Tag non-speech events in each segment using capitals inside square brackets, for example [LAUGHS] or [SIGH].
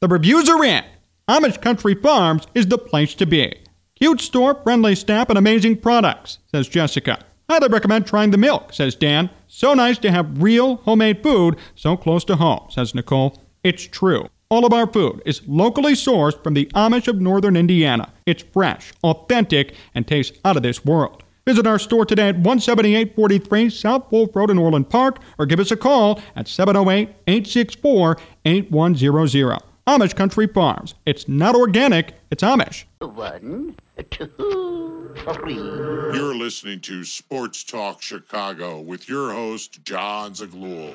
The reviews are in. Amish Country Farms is the place to be. Cute store, friendly staff, and amazing products, says Jessica. Highly recommend trying the milk, says Dan. So nice to have real homemade food so close to home, says Nicole. It's true. All of our food is locally sourced from the Amish of northern Indiana. It's fresh, authentic, and tastes out of this world. Visit our store today at 17843 South Wolf Road in Orland Park or give us a call at 708 864 8100. Amish Country Farms. It's not organic, it's Amish. One, two, three. You're listening to Sports Talk Chicago with your host, Jon Zaghloul.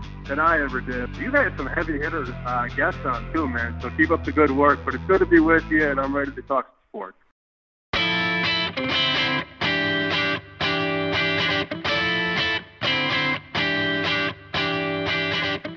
than I ever did. You had some heavy hitters uh, guests on too, man. So keep up the good work. But it's good to be with you, and I'm ready to talk sports.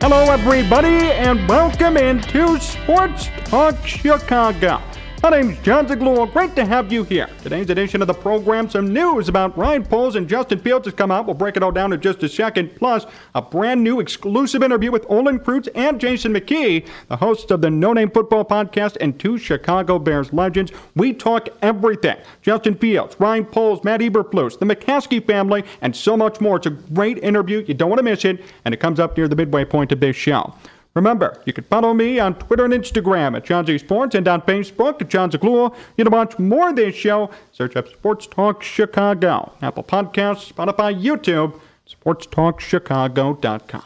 Hello, everybody, and welcome into Sports Talk Chicago. My name's Jon Zaghloul. Great to have you here. Today's edition of the program, some news about Ryan Poles and Justin Fields has come out. We'll break it all down in just a second. Plus, a brand new exclusive interview with Olin Kreutz and Jason McKie, the hosts of the No Name Football Podcast and two Chicago Bears legends. We talk everything. Justin Fields, Ryan Poles, Matt Eberflus, the McCaskey family, and so much more. It's a great interview. You don't want to miss it, and it comes up near the midway point of this show. Remember, you can follow me on Twitter and Instagram at John Z Sports and on Facebook at Jon Zaghloul. You can watch more of this show. Search up Sports Talk Chicago, Apple Podcasts, Spotify, YouTube, sportstalkchicago.com.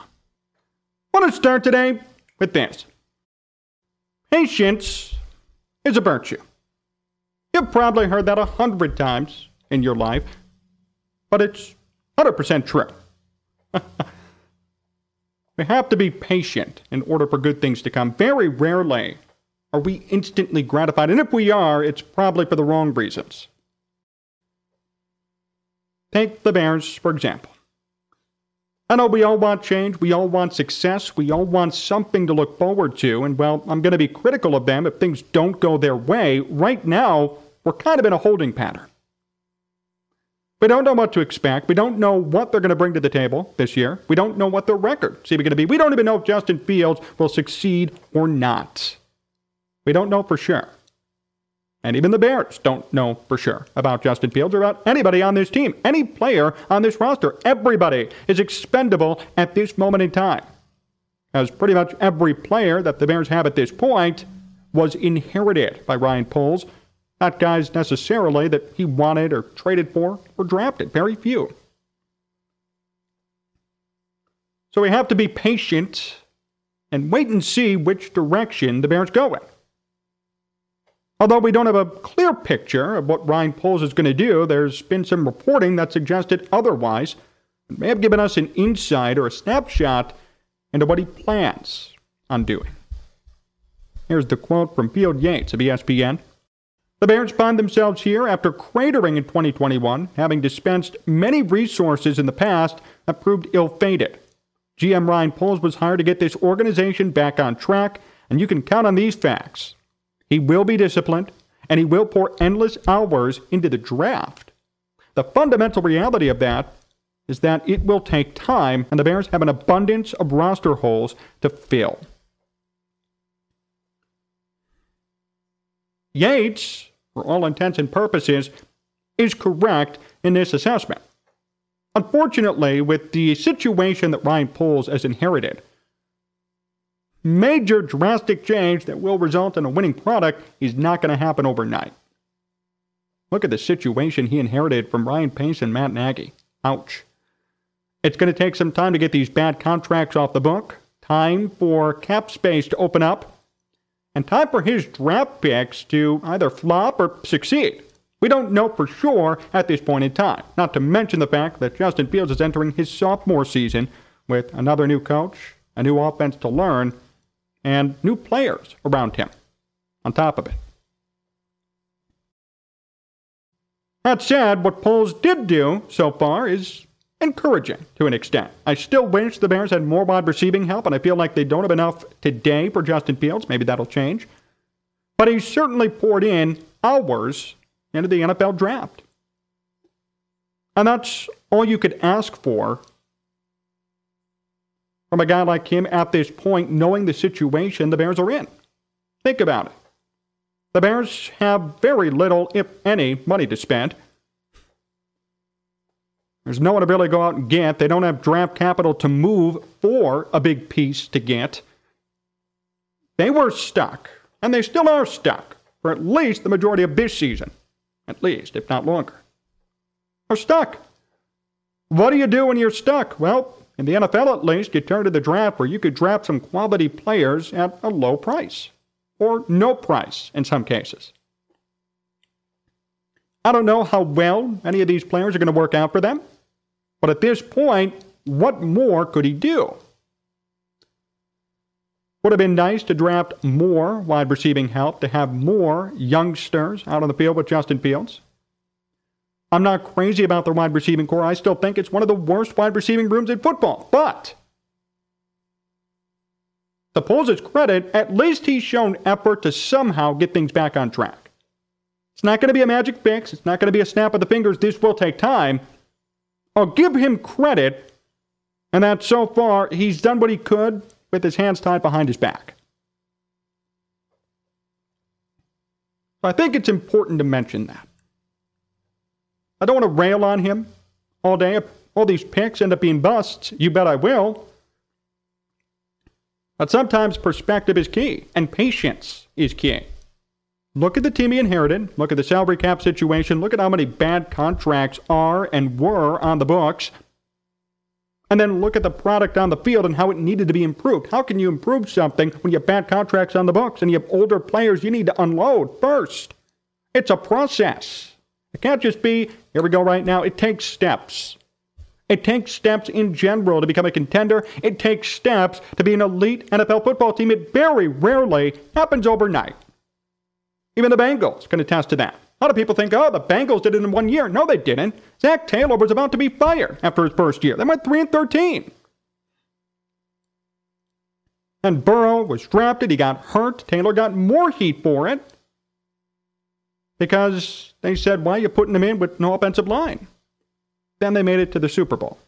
I want to start today with this. Patience is a virtue. You've probably heard that a hundred times in your life, but it's 100% true. [LAUGHS] We have to be patient in order for good things to come. Very rarely are we instantly gratified, and if we are, it's probably for the wrong reasons. Take the Bears, for example. I know we all want change, we all want success, we all want something to look forward to, and well, I'm going to be critical of them if things don't go their way. Right now, we're kind of in a holding pattern. We don't know what to expect. We don't know what they're going to bring to the table this year. We don't know what their record is even going to be. We don't even know if Justin Fields will succeed or not. We don't know for sure. And even the Bears don't know for sure about Justin Fields or about anybody on this team. Any player on this roster, everybody is expendable at this moment in time. As pretty much every player that the Bears have at this point was inherited by Ryan Poles not guys necessarily that he wanted or traded for or drafted, very few. So we have to be patient and wait and see which direction the Bears go in. Although we don't have a clear picture of what Ryan Poles is going to do, there's been some reporting that suggested otherwise. It may have given us an insight or a snapshot into what he plans on doing. Here's the quote from Field Yates of ESPN. The Bears find themselves here after cratering in 2021, having dispensed many resources in the past that proved ill fated. GM Ryan Poles was hired to get this organization back on track, and you can count on these facts. He will be disciplined, and he will pour endless hours into the draft. The fundamental reality of that is that it will take time, and the Bears have an abundance of roster holes to fill. Yates, for all intents and purposes, is correct in this assessment. Unfortunately, with the situation that Ryan Poles has inherited, major drastic change that will result in a winning product is not going to happen overnight. Look at the situation he inherited from Ryan Pace and Matt Nagy. Ouch. It's going to take some time to get these bad contracts off the book, time for cap space to open up, and time for his draft picks to either flop or succeed. We don't know for sure at this point in time, not to mention the fact that Justin Fields is entering his sophomore season with another new coach, a new offense to learn, and new players around him on top of it. That said, what Poles did do so far is encouraging to an extent. I still wish the Bears had more wide receiving help, and I feel like they don't have enough today for Justin Fields. Maybe that'll change. But he certainly poured in hours into the NFL draft. And that's all you could ask for from a guy like him at this point, knowing the situation the Bears are in. Think about it. The Bears have very little, if any, money to spend. There's no one to really go out and get. They don't have draft capital to move for a big piece to get. They were stuck, and they still are stuck for at least the majority of this season. At least, if not longer. They're stuck. What do you do when you're stuck? Well, in the NFL at least, you turn to the draft where you could draft some quality players at a low price, or no price in some cases. I don't know how well any of these players are going to work out for them, but at this point, what more could he do? Would have been nice to draft more wide receiving help, to have more youngsters out on the field with Justin Fields. I'm not crazy about the wide receiving core. I still think it's one of the worst wide receiving rooms in football. But to Poles' credit, at least he's shown effort to somehow get things back on track. It's not going to be a magic fix. It's not going to be a snap of the fingers. This will take time. I'll give him credit, and that so far he's done what he could with his hands tied behind his back. I think it's important to mention that. I don't want to rail on him all day. If all these picks end up being busts, you bet I will. But sometimes perspective is key, and patience is key. Look at the team he inherited. Look at the salary cap situation. Look at how many bad contracts are and were on the books. And then look at the product on the field and how it needed to be improved. How can you improve something when you have bad contracts on the books and you have older players you need to unload first? It's a process. It can't just be, here we go right now. It takes steps. It takes steps in general to become a contender. It takes steps to be an elite NFL football team. It very rarely happens overnight. Even the Bengals can attest to that. A lot of people think, oh, the Bengals did it in one year. No, they didn't. Zac Taylor was about to be fired after his first year. They went 3 and 13. And Burrow was drafted. He got hurt. Taylor got more heat for it because they said, why are you putting him in with no offensive line? Then they made it to the Super Bowl.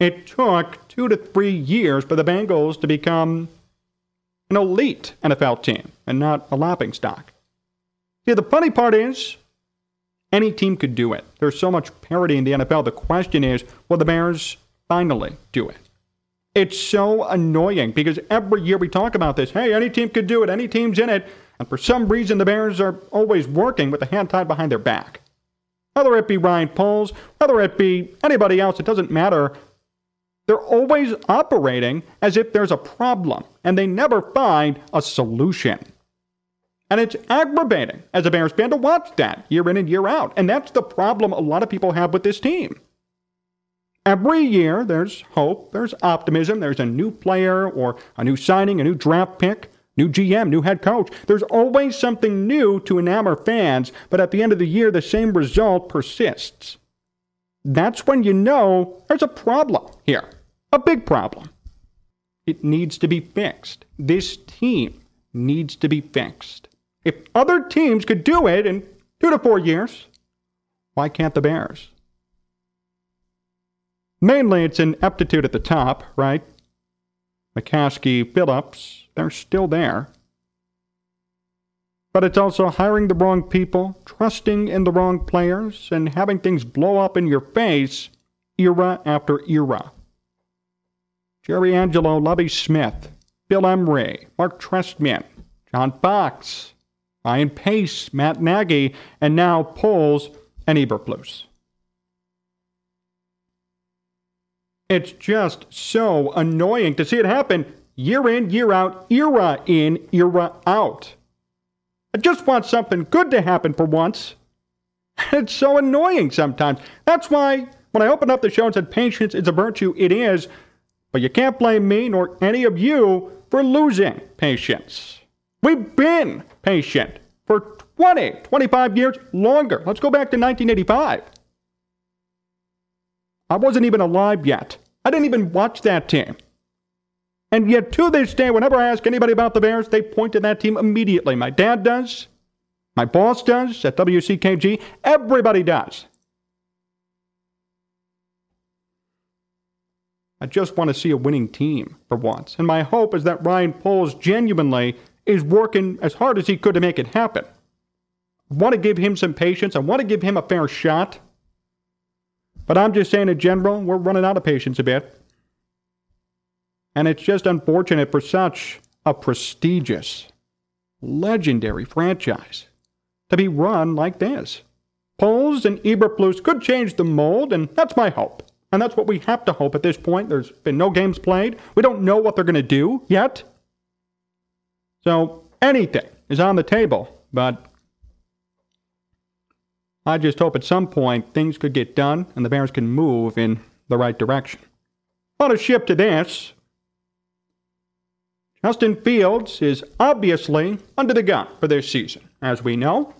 It took two to three years for the Bengals to become an elite NFL team and not a lapping stock. See, the funny part is, any team could do it. There's so much parity in the NFL. The question is, will the Bears finally do it? It's so annoying because every year we talk about this. Hey, any team could do it. Any team's in it. And for some reason, the Bears are always working with the hand tied behind their back. Whether it be Ryan Poles, whether it be anybody else, it doesn't matter. They're always operating as if there's a problem, and they never find a solution. And it's aggravating as a Bears fan to watch that year in and year out. And that's the problem a lot of people have with this team. Every year, there's hope, there's optimism, there's a new player or a new signing, a new draft pick, new GM, new head coach. There's always something new to enamor fans, but at the end of the year, the same result persists. That's when you know there's a problem here, a big problem. It needs to be fixed. This team needs to be fixed. If other teams could do it in two to four years, why can't the Bears? Mainly, it's an aptitude at the top, right? McCaskey, Phillips, they're still there. But it's also hiring the wrong people, trusting in the wrong players, and having things blow up in your face era after era. Jerry Angelo, Lovie Smith, Phil Emery, Mark Trestman, John Fox, Ryan Pace, Matt Nagy, and now Poles and Eberflus. It's just so annoying to see it happen year in, year out, era in, era out. I just want something good to happen for once. [LAUGHS] It's so annoying sometimes. That's why when I opened up the show and said patience is a virtue, it is. But you can't blame me nor any of you for losing patience. We've been patient for 20, 25 years longer. Let's go back to 1985. I wasn't even alive yet. I didn't even watch that team. And yet, to this day, whenever I ask anybody about the Bears, they point to that team immediately. My dad does. My boss does at WCKG. Everybody does. I just want to see a winning team for once. And my hope is that Ryan Poles genuinely is working as hard as he could to make it happen. I want to give him some patience. I want to give him a fair shot. But I'm just saying in general, we're running out of patience a bit. And it's just unfortunate for such a prestigious, legendary franchise to be run like this. Poles and Eberflus could change the mold, and that's my hope. And that's what we have to hope at this point. There's been no games played. We don't know what they're going to do yet. So anything is on the table, but I just hope at some point things could get done and the Bears can move in the right direction. On a ship to this, Justin Fields is obviously under the gun for this season, as we know.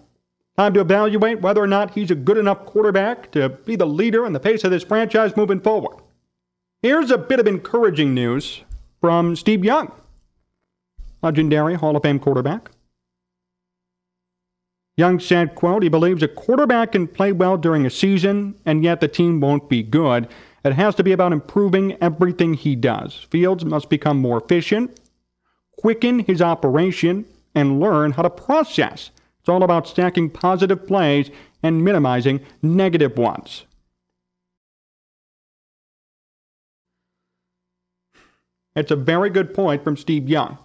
Time to evaluate whether or not he's a good enough quarterback to be the leader and the pace of this franchise moving forward. Here's a bit of encouraging news from Steve Young, legendary Hall of Fame quarterback. Young said, quote, he believes a quarterback can play well during a season, and yet the team won't be good. It has to be about improving everything he does. Fields must become more efficient, quicken his operation, and learn how to process it's all about stacking positive plays and minimizing negative ones. It's a very good point from Steve Young.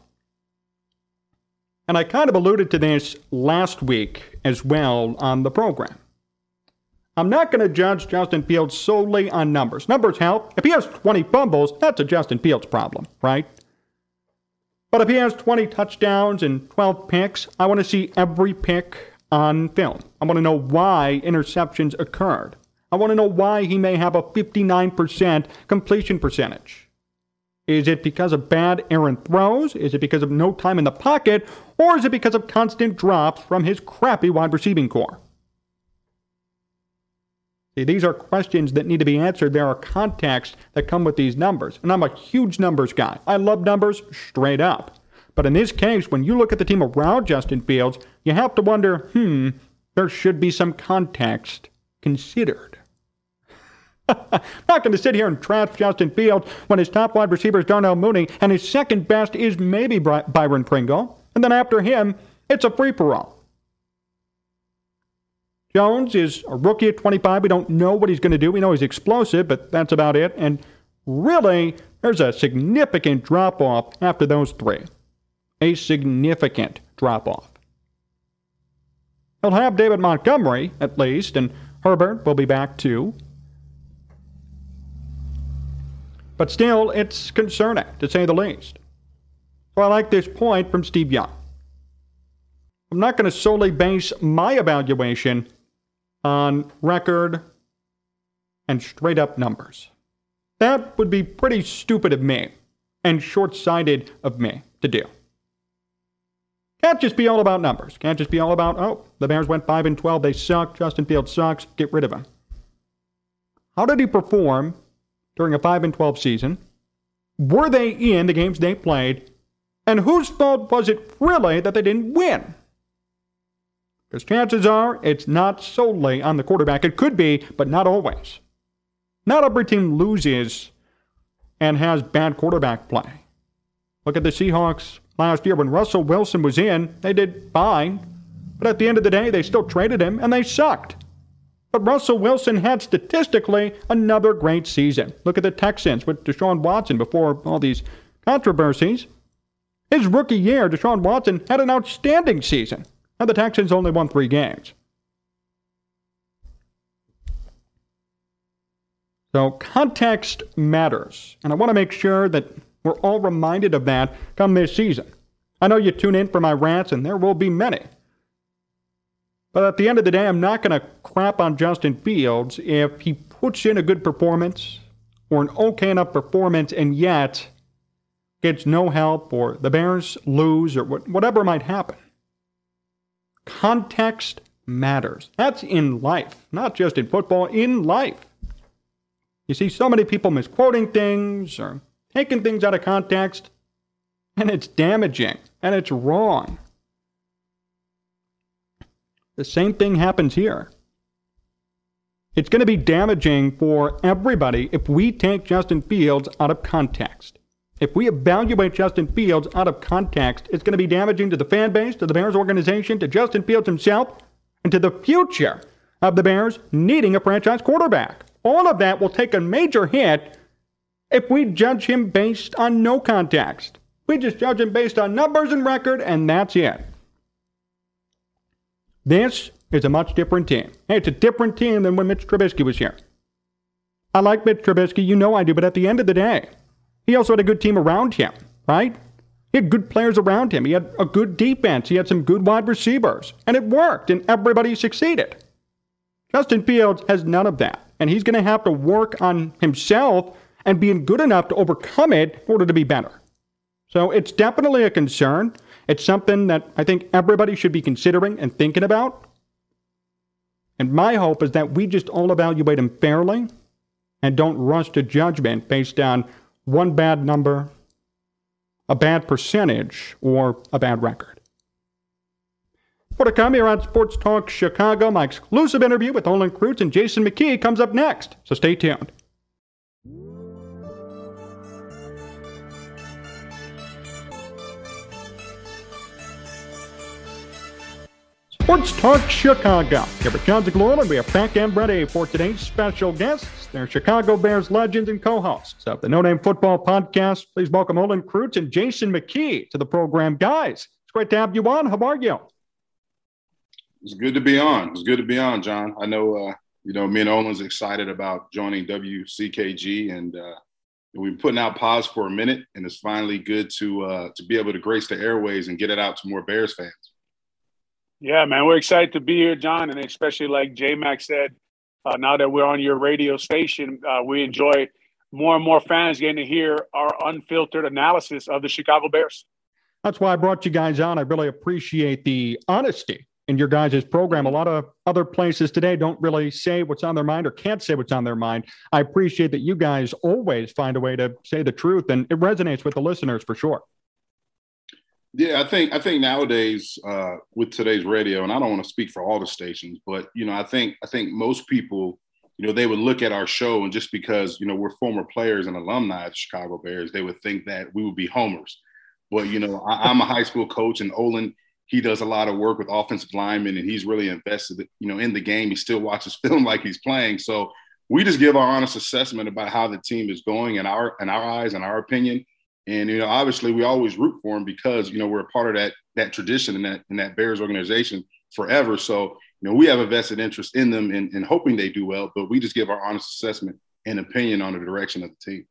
And I kind of alluded to this last week as well on the program. I'm not going to judge Justin Fields solely on numbers. Numbers help. If he has 20 fumbles, that's a Justin Fields problem, right? But if he has 20 touchdowns and 12 picks, I want to see every pick on film. I want to know why interceptions occurred. I want to know why he may have a 59% completion percentage. Is it because of bad errant throws? Is it because of no time in the pocket? Or is it because of constant drops from his crappy wide receiving core? See, these are questions that need to be answered. There are contexts that come with these numbers. And I'm a huge numbers guy. I love numbers straight up. But in this case, when you look at the team around Justin Fields, you have to wonder hmm, there should be some context considered. [LAUGHS] not going to sit here and trash Justin Fields when his top wide receiver is Darnell Mooney and his second best is maybe Byron Pringle. And then after him, it's a free for all. Jones is a rookie at 25. We don't know what he's going to do. We know he's explosive, but that's about it. And really, there's a significant drop off after those three. A significant drop off. He'll have David Montgomery, at least, and Herbert will be back too. But still, it's concerning, to say the least. So I like this point from Steve Young. I'm not going to solely base my evaluation on record and straight up numbers. That would be pretty stupid of me and short sighted of me to do. Can't just be all about numbers. Can't just be all about, oh, the Bears went 5 and 12, they suck, Justin Fields sucks, get rid of him. How did he perform during a 5 and 12 season? Were they in the games they played? And whose fault was it really that they didn't win? Because chances are it's not solely on the quarterback. It could be, but not always. Not every team loses and has bad quarterback play. Look at the Seahawks last year. When Russell Wilson was in, they did fine. But at the end of the day, they still traded him and they sucked. But Russell Wilson had statistically another great season. Look at the Texans with Deshaun Watson before all these controversies. His rookie year, Deshaun Watson had an outstanding season and the Texans only won three games. So context matters. And I want to make sure that we're all reminded of that come this season. I know you tune in for my rants, and there will be many. But at the end of the day, I'm not going to crap on Justin Fields if he puts in a good performance or an okay enough performance and yet gets no help or the Bears lose or whatever might happen. Context matters. That's in life, not just in football, in life. You see so many people misquoting things or taking things out of context, and it's damaging and it's wrong. The same thing happens here. It's going to be damaging for everybody if we take Justin Fields out of context. If we evaluate Justin Fields out of context, it's going to be damaging to the fan base, to the Bears organization, to Justin Fields himself, and to the future of the Bears needing a franchise quarterback. All of that will take a major hit if we judge him based on no context. We just judge him based on numbers and record, and that's it. This is a much different team. It's a different team than when Mitch Trubisky was here. I like Mitch Trubisky, you know I do, but at the end of the day, he also had a good team around him, right? He had good players around him. He had a good defense. He had some good wide receivers. And it worked, and everybody succeeded. Justin Fields has none of that. And he's going to have to work on himself and being good enough to overcome it in order to be better. So it's definitely a concern. It's something that I think everybody should be considering and thinking about. And my hope is that we just all evaluate him fairly and don't rush to judgment based on one bad number, a bad percentage, or a bad record. For to come here on Sports Talk Chicago, my exclusive interview with Olin Kreutz and Jason McKie comes up next, so stay tuned. Sports Talk Chicago. Here at Jon Zaghloul, we are back and ready for today's special guests. They're Chicago Bears legends and co-hosts of the No Name Football Podcast. Please welcome Olin Kreutz and Jason McKie to the program. Guys, it's great to have you on. How are you? It's good to be on. It's good to be on, John. I know, uh, you know, me and Olin's excited about joining WCKG, and uh, we've been putting out pause for a minute, and it's finally good to uh, to be able to grace the airways and get it out to more Bears fans. Yeah, man, we're excited to be here, John, and especially like J Mac said, uh, now that we're on your radio station, uh, we enjoy more and more fans getting to hear our unfiltered analysis of the Chicago Bears. That's why I brought you guys on. I really appreciate the honesty in your guys' program. A lot of other places today don't really say what's on their mind or can't say what's on their mind. I appreciate that you guys always find a way to say the truth, and it resonates with the listeners for sure. Yeah, I think I think nowadays uh, with today's radio, and I don't want to speak for all the stations, but you know, I think I think most people, you know, they would look at our show and just because you know we're former players and alumni of Chicago Bears, they would think that we would be homers. But you know, I, I'm a high school coach, and Olin he does a lot of work with offensive linemen, and he's really invested, you know, in the game. He still watches [LAUGHS] film like he's playing, so we just give our honest assessment about how the team is going in our in our eyes and our opinion and you know, obviously, we always root for them because you know we're a part of that that tradition and that in that Bears organization forever. So you know, we have a vested interest in them and, and hoping they do well. But we just give our honest assessment and opinion on the direction of the team.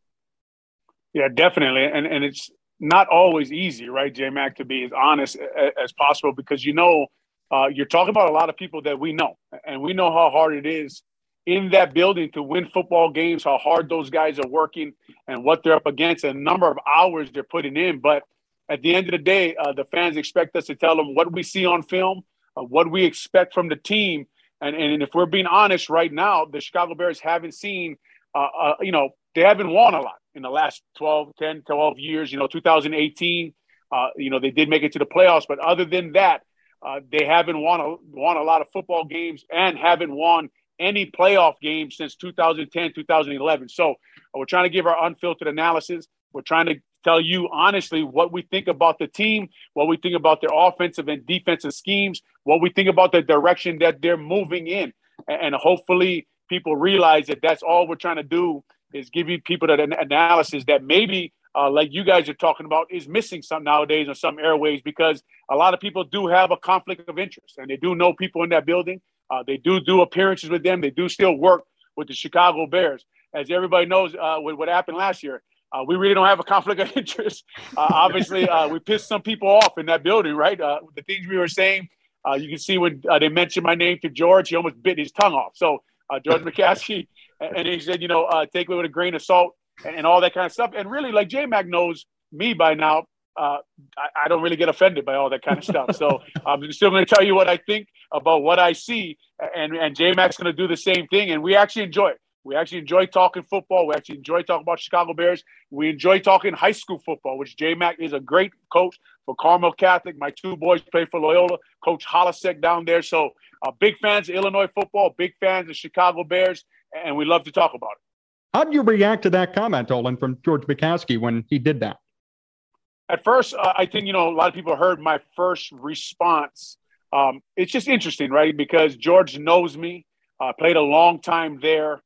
Yeah, definitely, and and it's not always easy, right, J Mac, to be as honest as possible because you know uh, you're talking about a lot of people that we know, and we know how hard it is in that building to win football games, how hard those guys are working and what they're up against, and the number of hours they're putting in. But at the end of the day, uh, the fans expect us to tell them what we see on film, uh, what we expect from the team. And, and if we're being honest right now, the Chicago Bears haven't seen, uh, uh you know, they haven't won a lot in the last 12, 10, 12 years. You know, 2018, uh, you know, they did make it to the playoffs. But other than that, uh, they haven't won a, won a lot of football games and haven't won any playoff game since 2010, 2011. So we're trying to give our unfiltered analysis. We're trying to tell you honestly what we think about the team, what we think about their offensive and defensive schemes, what we think about the direction that they're moving in. And hopefully people realize that that's all we're trying to do is give you people that analysis that maybe uh, like you guys are talking about is missing some nowadays on some airways because a lot of people do have a conflict of interest and they do know people in that building uh, they do do appearances with them. They do still work with the Chicago Bears. as everybody knows, uh, with what happened last year, uh, we really don't have a conflict of [LAUGHS] interest. Uh, obviously, uh, we pissed some people off in that building, right? Uh, the things we were saying, you can see when they mentioned my name to George, he almost bit his tongue off. So George McCaskey, and he said, you know, take it with a grain of salt and, and, all that kind of stuff. And really, like J Mac knows me by now. I, I, don't really get offended by all that kind of stuff. So I'm still going to tell you what I think about what I see, and and J Mac's going to do the same thing, and we actually enjoy it. We actually enjoy talking football. We actually enjoy talking about Chicago Bears. We enjoy talking high school football, which J Mac is a great coach for Carmel Catholic. My two boys play for Loyola, Coach Holecek down there. So, uh, big fans of Illinois football, big fans of Chicago Bears, and we love to talk about it. How did you react to that comment, Olin, from George McCaskey when he did that? At first, uh, I think, you know, a lot of people heard my first response. Um, it's just interesting, right? Because George knows me, uh, played a long time there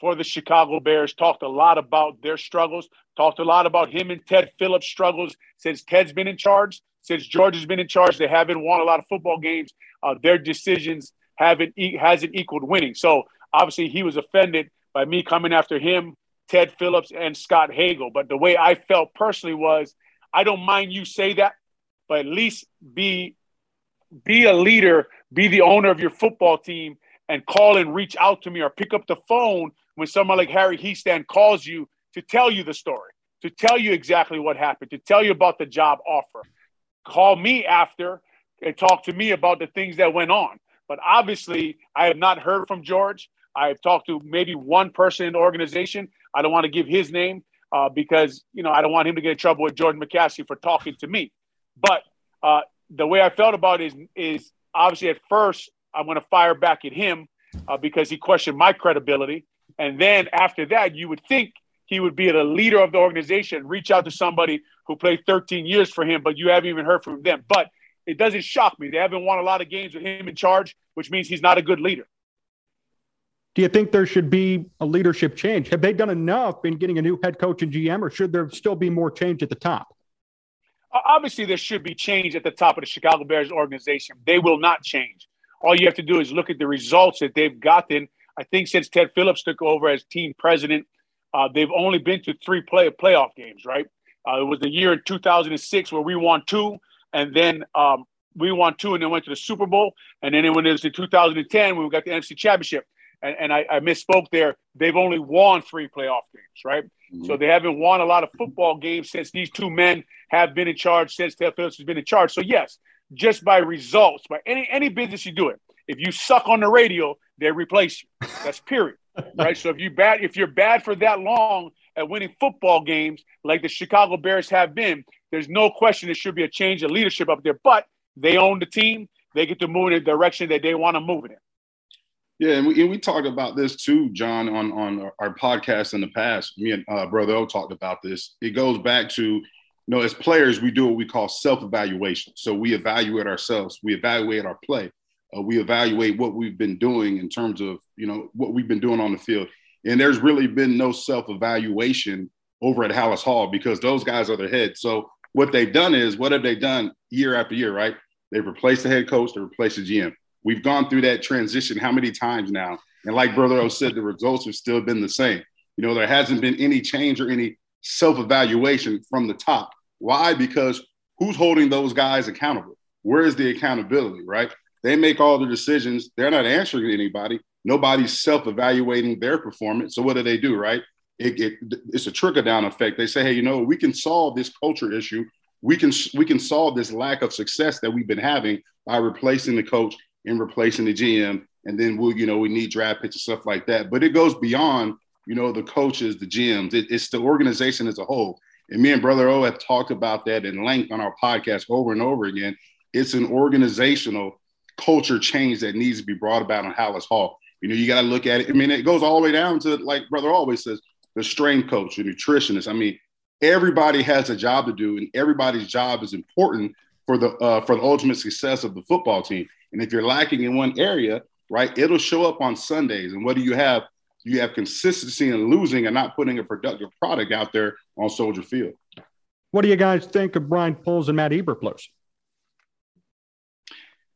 for the Chicago Bears, talked a lot about their struggles, talked a lot about him and Ted Phillips' struggles since Ted's been in charge, since George has been in charge. They haven't won a lot of football games. Uh, their decisions haven't e- hasn't equaled winning. So obviously he was offended by me coming after him, Ted Phillips, and Scott Hagel. But the way I felt personally was, I don't mind you say that, but at least be be a leader, be the owner of your football team, and call and reach out to me or pick up the phone when someone like Harry Hiestand calls you to tell you the story, to tell you exactly what happened, to tell you about the job offer. Call me after and talk to me about the things that went on. But obviously, I have not heard from George. I have talked to maybe one person in the organization. I don't want to give his name uh, because you know I don't want him to get in trouble with Jordan McCaskey for talking to me. But uh, the way I felt about it is, is obviously at first I'm going to fire back at him uh, because he questioned my credibility. And then after that, you would think he would be the leader of the organization, reach out to somebody who played 13 years for him, but you haven't even heard from them. But it doesn't shock me. They haven't won a lot of games with him in charge, which means he's not a good leader. Do you think there should be a leadership change? Have they done enough in getting a new head coach and GM, or should there still be more change at the top? Obviously, there should be change at the top of the Chicago Bears organization. They will not change. All you have to do is look at the results that they've gotten. I think since Ted Phillips took over as team president, uh, they've only been to three play playoff games. Right? Uh, it was the year in 2006 where we won two, and then um, we won two, and then went to the Super Bowl. And then it was in 2010, when we got the NFC Championship, and, and I, I, misspoke there. They've only won three playoff games, right? Mm-hmm. So they haven't won a lot of football games since these two men have been in charge. Since Ted Phillips has been in charge. So yes, just by results, by any any business you do it. If you suck on the radio, they replace you. That's period. [LAUGHS] right. So if you bad, if you're bad for that long at winning football games like the Chicago Bears have been, there's no question there should be a change of leadership up there. But they own the team. They get to move in the direction that they want to move it in. Yeah, and we, and we talked about this too, John, on on our podcast in the past. Me and uh, Brother O talked about this. It goes back to you know, as players, we do what we call self-evaluation. So we evaluate ourselves, we evaluate our play, uh, we evaluate what we've been doing in terms of, you know, what we've been doing on the field. And there's really been no self-evaluation over at Halas Hall because those guys are the head. So what they've done is, what have they done year after year, right? They've replaced the head coach, they replaced the GM. We've gone through that transition how many times now? And like Brother O said, the results have still been the same. You know, there hasn't been any change or any self-evaluation from the top. Why? Because who's holding those guys accountable? Where is the accountability, right? They make all the decisions. They're not answering anybody. Nobody's self-evaluating their performance. So what do they do, right? It, it, it's a trickle down effect. They say, hey, you know, we can solve this culture issue. We can we can solve this lack of success that we've been having by replacing the coach and replacing the GM. And then we'll, you know, we need draft picks and stuff like that. But it goes beyond, you know, the coaches, the GMs. It, it's the organization as a whole. And me and Brother O have talked about that in length on our podcast over and over again. It's an organizational culture change that needs to be brought about on Halas Hall. You know, you got to look at it. I mean, it goes all the way down to, like Brother always says, the strength coach, the nutritionist. I mean, everybody has a job to do, and everybody's job is important for the uh, for the ultimate success of the football team. And if you're lacking in one area, right, it'll show up on Sundays. And what do you have? You have consistency in losing and not putting a productive product out there on Soldier Field. What do you guys think of Ryan Poles and Matt Eberflus?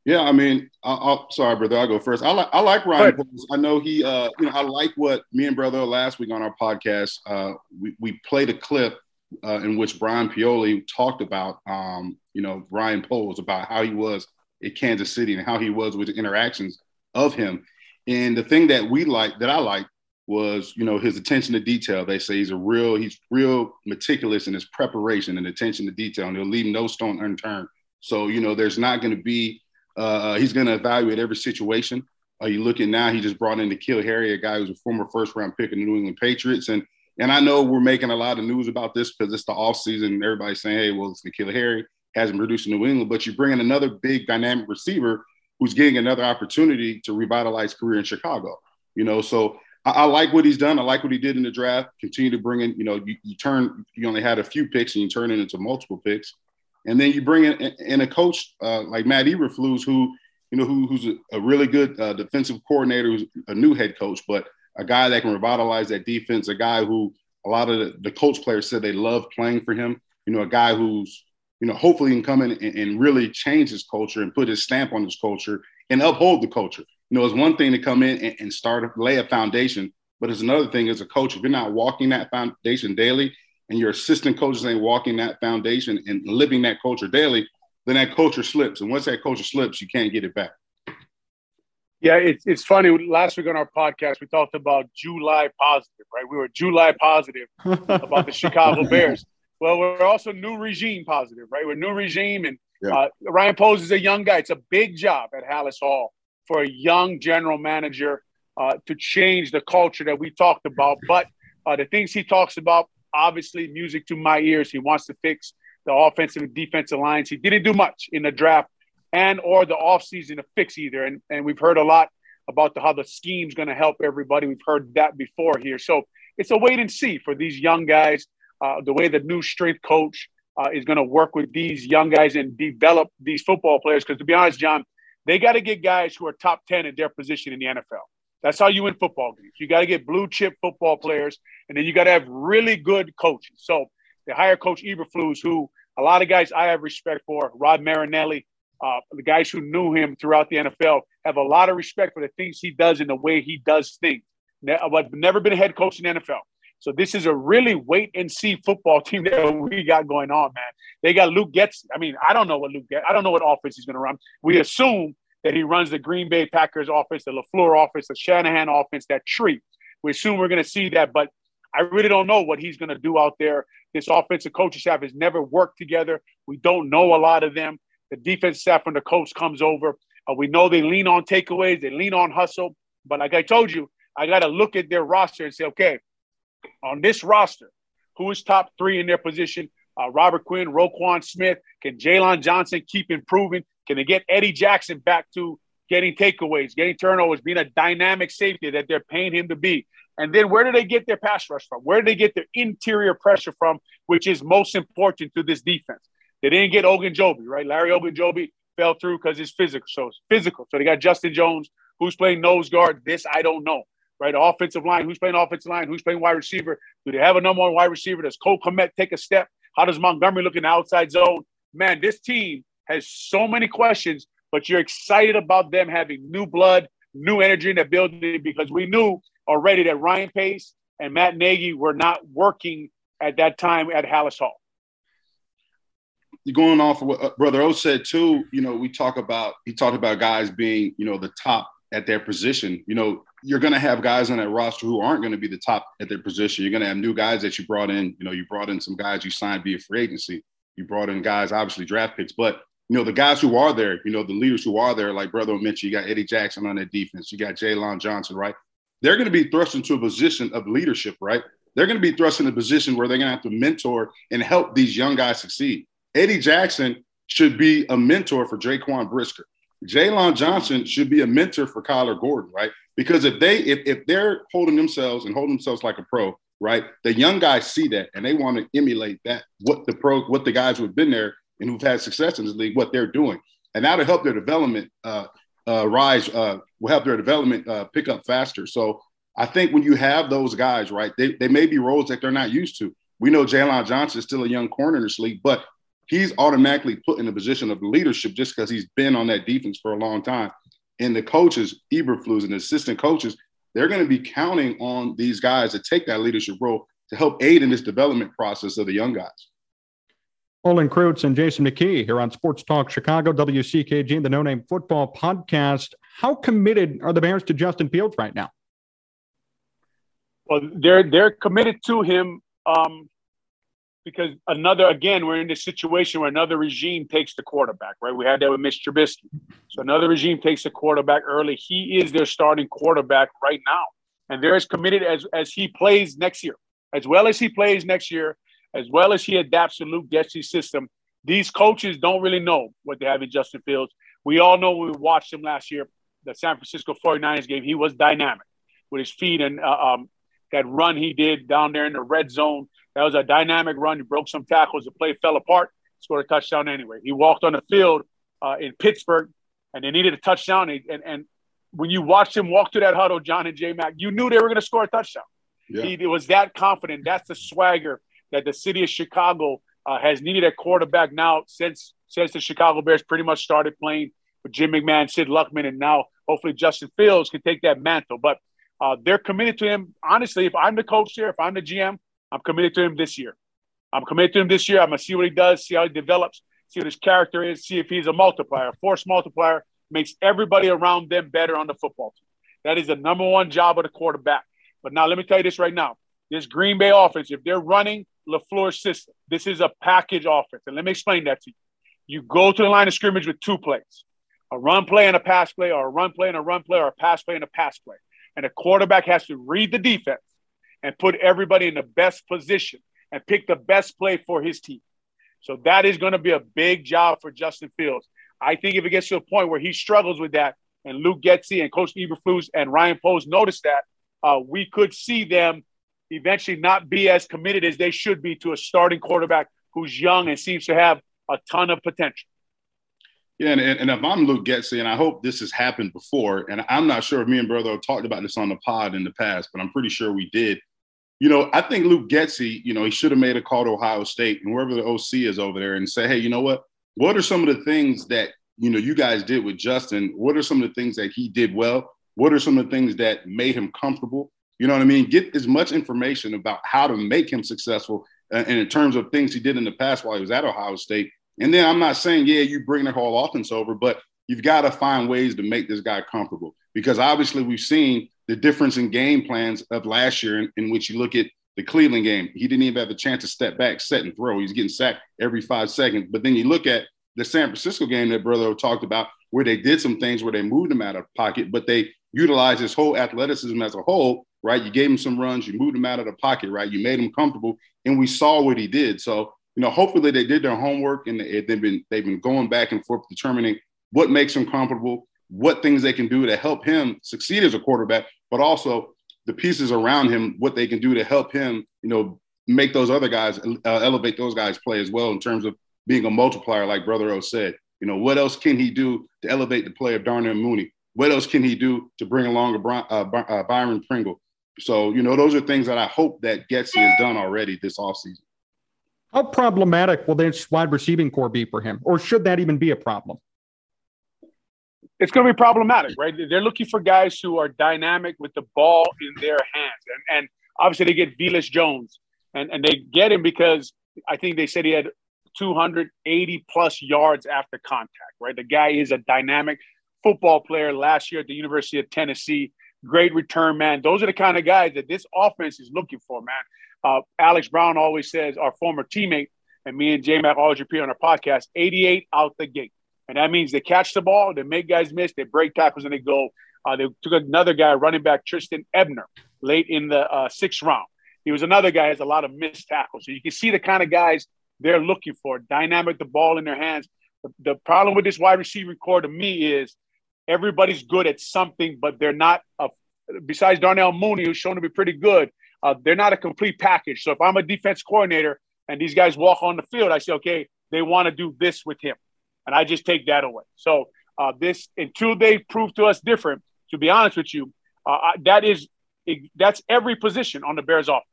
Yeah, I mean, I, will sorry, brother. I'll go first. I like I like Ryan. Poles. I know he, uh, you know, I like what me and brother last week on our podcast. Uh, we we played a clip uh, in which Brian Pioli talked about, um, you know, Ryan Poles about how he was at Kansas City and how he was with the interactions of him. And the thing that we like, that I like, was you know his attention to detail. They say he's a real, he's real meticulous in his preparation and attention to detail, and he'll leave no stone unturned. So you know, there's not going to be uh, uh, he's going to evaluate every situation. Are you looking now? He just brought in N'Keal Harry, a guy who's a former first round pick of the New England Patriots. And and I know we're making a lot of news about this because it's the off season. Everybody's saying, hey, well, it's N'Keal Harry, hasn't produced in New England, but you bring in another big dynamic receiver who's getting another opportunity to revitalize career in Chicago. You know, so I, I, like what he's done. I like what he did in the draft. Continue to bring in, you know, you, you turn, you only had a few picks and you turn it into multiple picks. And then you bring in, in a coach uh, like Matt Eberflus, who you know who, who's a, a, really good uh, defensive coordinator, who's a new head coach, but a guy that can revitalize that defense. A guy who a lot of the, the coach players said they love playing for him. You know, a guy who's you know hopefully he can come in and, and really change his culture and put his stamp on his culture and uphold the culture. You know, it's one thing to come in and, and start lay a foundation, but it's another thing as a coach if you're not walking that foundation daily and your assistant coaches ain't walking that foundation and living that culture daily, then that culture slips. And once that culture slips, you can't get it back. Yeah, it's, it's funny. Last week on our podcast, we talked about July positive, right? We were July positive [LAUGHS] about the Chicago Bears. Well, we're also new regime positive, right? We're new regime, and yeah. uh, Ryan Poles is a young guy. It's a big job at Halas Hall for a young general manager uh, to change the culture that we talked about. But uh, the things he talks about obviously music to my ears. He wants to fix the offensive and defensive lines. He didn't do much in the draft and or the offseason to fix either. And, and we've heard a lot about the, how the scheme's going to help everybody. We've heard that before here. So it's a wait and see for these young guys, uh, the way the new strength coach uh, is going to work with these young guys and develop these football players. Because to be honest, John, they got to get guys who are top 10 in their position in the NFL. That's how you win football games. You got to get blue chip football players, and then you got to have really good coaches. So they hire Coach Eberflus, who a lot of guys I have respect for. Rod Marinelli, uh, the guys who knew him throughout the NFL have a lot of respect for the things he does and the way he does things. I've never been a head coach in the NFL. So this is a really wait and see football [LAUGHS] team that we got going on, man. They got Luke Getsy. I mean, I don't know what Luke Getsy. I don't know what offense he's going to run. We assume that he runs the Green Bay Packers offense, the LaFleur offense, the Shanahan offense, that tree. We assume we're going to see that, but I really don't know what he's going to do out there. This offensive coaching staff has never worked together. We don't know a lot of them. The defense staff when the coach comes over, uh, we know they lean on takeaways, they lean on hustle. But like I told you, I got to look at their roster and say, okay, on this roster, who is top three in their position? Uh, Robert Quinn, Roquan Smith. Can Jaylon Johnson keep improving? Can they get Eddie Jackson back to getting takeaways, getting turnovers, being a dynamic safety that they're paying him to be? And then where do they get their pass rush from? Where do they get their interior pressure from, which is most important to this defense? They didn't get Ogunjobi, right? Larry Ogunjobi fell through because he's physical. So it's physical. So they got Justin Jones, who's playing nose guard. This I don't know, right? Offensive line, who's playing offensive line, who's playing wide receiver? Do they have a number one wide receiver? Does Cole Kmet take a step? How does Montgomery look in the outside zone? Man, this team has so many questions, but you're excited about them having new blood, new energy in the building because we knew already that Ryan Pace and Matt Nagy were not working at that time at Halas Hall. You're going off of what uh, Brother O said too, you know, we talk about he talked about guys being, you know, the top at their position. You know, you're going to have guys on that roster who aren't going to be the top at their position. You're going to have new guys that you brought in. You know, you brought in some guys you signed via free agency. You brought in guys, obviously draft picks, but you know, the guys who are there, you know, the leaders who are there, like Brother mentioned, you got Eddie Jackson on that defense, you got Jaylon Johnson, right? They're going to be thrust into a position of leadership, right? They're going to be thrust in a position where they're going to have to mentor and help these young guys succeed. Eddie Jackson should be a mentor for Jaquan Brisker. Jaylon Johnson should be a mentor for Kyler Gordon, right? Because if they if, if they're holding themselves and holding themselves like a pro, right? The young guys see that and they want to emulate that what the pro what the guys who've been there and who've had success in this league, what they're doing. And that'll help their development uh, uh, rise, uh, will help their development uh, pick up faster. So I think when you have those guys, right, they, they may be roles that they're not used to. We know Jaylon Johnson is still a young corner in this league, but he's automatically put in a position of leadership just because he's been on that defense for a long time. And the coaches, Eberflus and the assistant coaches, they're going to be counting on these guys to take that leadership role to help aid in this development process of the young guys. Olin Kreutz and Jason McKie here on Sports Talk Chicago, WCKG, the No Name Football Podcast. How committed are the Bears to Justin Fields right now? Well, they're they're committed to him um, because another again we're in this situation where another regime takes the quarterback. Right, we had that with Mitch Trubisky. So another regime takes the quarterback early. He is their starting quarterback right now, and they're as committed as as he plays next year, as well as he plays next year as well as he adapts to Luke Getsy's system, these coaches don't really know what they have in Justin Fields. We all know we watched him last year, the San Francisco 49ers game, he was dynamic with his feet and uh, um, that run he did down there in the red zone. That was a dynamic run. He broke some tackles. The play fell apart, scored a touchdown anyway. He walked on the field uh, in Pittsburgh and they needed a touchdown. And, and, and when you watched him walk to that huddle, Jon and J Mac, you knew they were going to score a touchdown. Yeah. He was that confident. That's the swagger that the city of Chicago uh, has needed a quarterback now since since the Chicago Bears pretty much started playing with Jim McMahon, Sid Luckman, and now hopefully Justin Fields can take that mantle. But uh, they're committed to him. Honestly, if I'm the coach here, if I'm the GM, I'm committed to him this year. I'm committed to him this year. I'm gonna see what he does, see how he develops, see what his character is, see if he's a multiplier, force multiplier, makes everybody around them better on the football team. That is the number one job of the quarterback. But now let me tell you this right now. This Green Bay offense, if they're running LaFleur's system. This is a package offense. And let me explain that to you. You go to the line of scrimmage with two plays a run play and a pass play, or a run play and a run play, or a pass play and a pass play. And a quarterback has to read the defense and put everybody in the best position and pick the best play for his team. So that is going to be a big job for Justin Fields. I think if it gets to a point where he struggles with that, and Luke Getsy and Coach Eberflus and Ryan Poles notice that, uh, we could see them eventually not be as committed as they should be to a starting quarterback who's young and seems to have a ton of potential. Yeah, and, and if I'm Luke Getsy, and I hope this has happened before, and I'm not sure if me and Brother talked about this on the pod in the past, but I'm pretty sure we did. You know, I think Luke Getsy, you know, he should have made a call to Ohio State and wherever the OC is over there and say, hey, you know what? What are some of the things that, you know, you guys did with Justin? What are some of the things that he did well? What are some of the things that made him comfortable? You know what I mean? Get as much information about how to make him successful uh, and in terms of things he did in the past while he was at Ohio State. And then I'm not saying, yeah, you bring the whole offense over, but you've got to find ways to make this guy comfortable because obviously we've seen the difference in game plans of last year in, in which you look at the Cleveland game. He didn't even have a chance to step back, set and throw. He's getting sacked every five seconds. But then you look at the San Francisco game that Brother talked about, where they did some things where they moved him out of pocket, but they utilized his whole athleticism as a whole right? You gave him some runs, you moved him out of the pocket, right? You made him comfortable, and we saw what he did. So, you know, hopefully they did their homework and they've been they've been going back and forth determining what makes him comfortable, what things they can do to help him succeed as a quarterback, but also the pieces around him, what they can do to help him, you know, make those other guys uh, elevate those guys play as well in terms of being a multiplier, like Brother O said. You know, what else can he do to elevate the play of Darnell Mooney? What else can he do to bring along a, uh, uh, Byron Pringle? So, you know, those are things that I hope that Getsy has done already this offseason. How problematic will this wide receiving core be for him? Or should that even be a problem? It's going to be problematic, right? They're looking for guys who are dynamic with the ball in their hands. And, and obviously, they get Velus Jones, and, and they get him because I think they said he had 280 plus yards after contact, right? The guy is a dynamic football player last year at the University of Tennessee great return man. Those are the kind of guys that this offense is looking for, man. Uh, Alex Brown always says, our former teammate, and me and J Mac always repeat on our podcast, 88 out the gate. And that means they catch the ball, they make guys miss, they break tackles, and they go. Uh, they took another guy, running back Trestan Ebner, late in the uh, sixth round. He was another guy has a lot of missed tackles. So you can see the kind of guys they're looking for, dynamic, the ball in their hands. The, the problem with this wide receiver core to me is everybody's good at something, but they're not a, besides Darnell Mooney, who's shown to be pretty good, uh, they're not a complete package. So if I'm a defense coordinator and these guys walk on the field, I say, okay, they want to do this with him. And I just take that away. So uh, this, until they prove to us different, to be honest with you, uh, that is, that's every position on the Bears offense.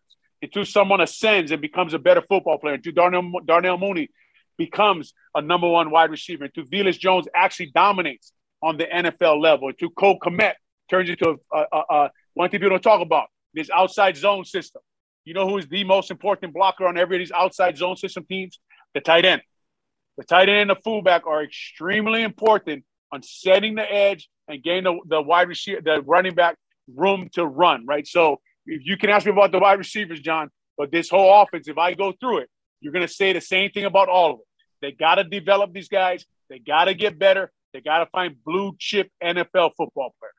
Until someone ascends and becomes a better football player, until Darnell, Darnell Mooney becomes a number one wide receiver, until to Velus Jones actually dominates on the NFL level, until Cole Kmet turns into a, a, a, one thing people don't talk about this outside zone system. You know who is the most important blocker on every of these outside zone system teams? The tight end. The tight end and the fullback are extremely important on setting the edge and getting the, the wide receiver, the running back room to run, right? So if you can ask me about the wide receivers, Jon, but this whole offense, if I go through it, you're going to say the same thing about all of them. They got to develop these guys. They got to get better. They got to find blue chip NFL football players.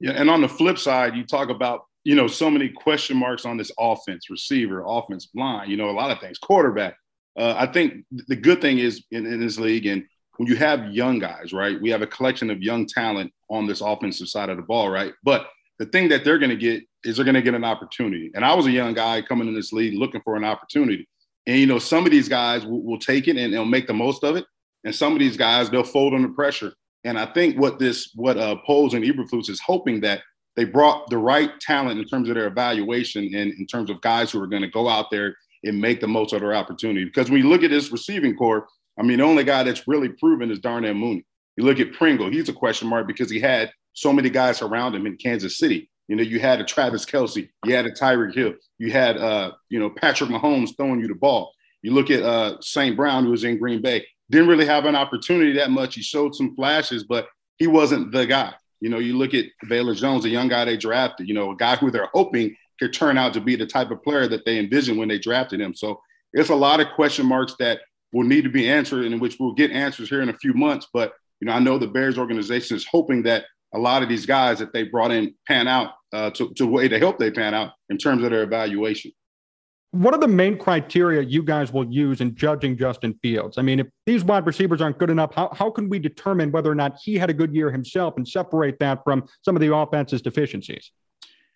Yeah, and on the flip side, you talk about you know so many question marks on this offense, receiver, offense line. You know a lot of things, quarterback. Uh, I think the good thing is in, in this league, and when you have young guys, right? We have a collection of young talent on this offensive side of the ball, right? But the thing that they're going to get is they're going to get an opportunity. And I was a young guy coming in this league looking for an opportunity. And you know, some of these guys will, will take it and they'll make the most of it, and some of these guys they'll fold under pressure. And I think what this, what uh, Poles and Eberflus is hoping that they brought the right talent in terms of their evaluation and in terms of guys who are going to go out there and make the most of their opportunity. Because when you look at this receiving core, I mean, the only guy that's really proven is Darnell Mooney. You look at Pringle, he's a question mark because he had so many guys around him in Kansas City. You know, you had a Travis Kelce, you had a Tyreek Hill, you had uh, you know, Patrick Mahomes throwing you the ball. You look at uh St. Brown, who was in Green Bay, didn't really have an opportunity that much. He showed some flashes, but he wasn't the guy. You know, you look at Baylor Jones, a young guy they drafted, you know, a guy who they're hoping could turn out to be the type of player that they envisioned when they drafted him. So it's a lot of question marks that will need to be answered and in which we'll get answers here in a few months. But, you know, I know the Bears organization is hoping that a lot of these guys that they brought in pan out uh, to, to way to help they pan out in terms of their evaluation. What are the main criteria you guys will use in judging Justin Fields? I mean, if these wide receivers aren't good enough, how, how can we determine whether or not he had a good year himself and separate that from some of the offense's deficiencies?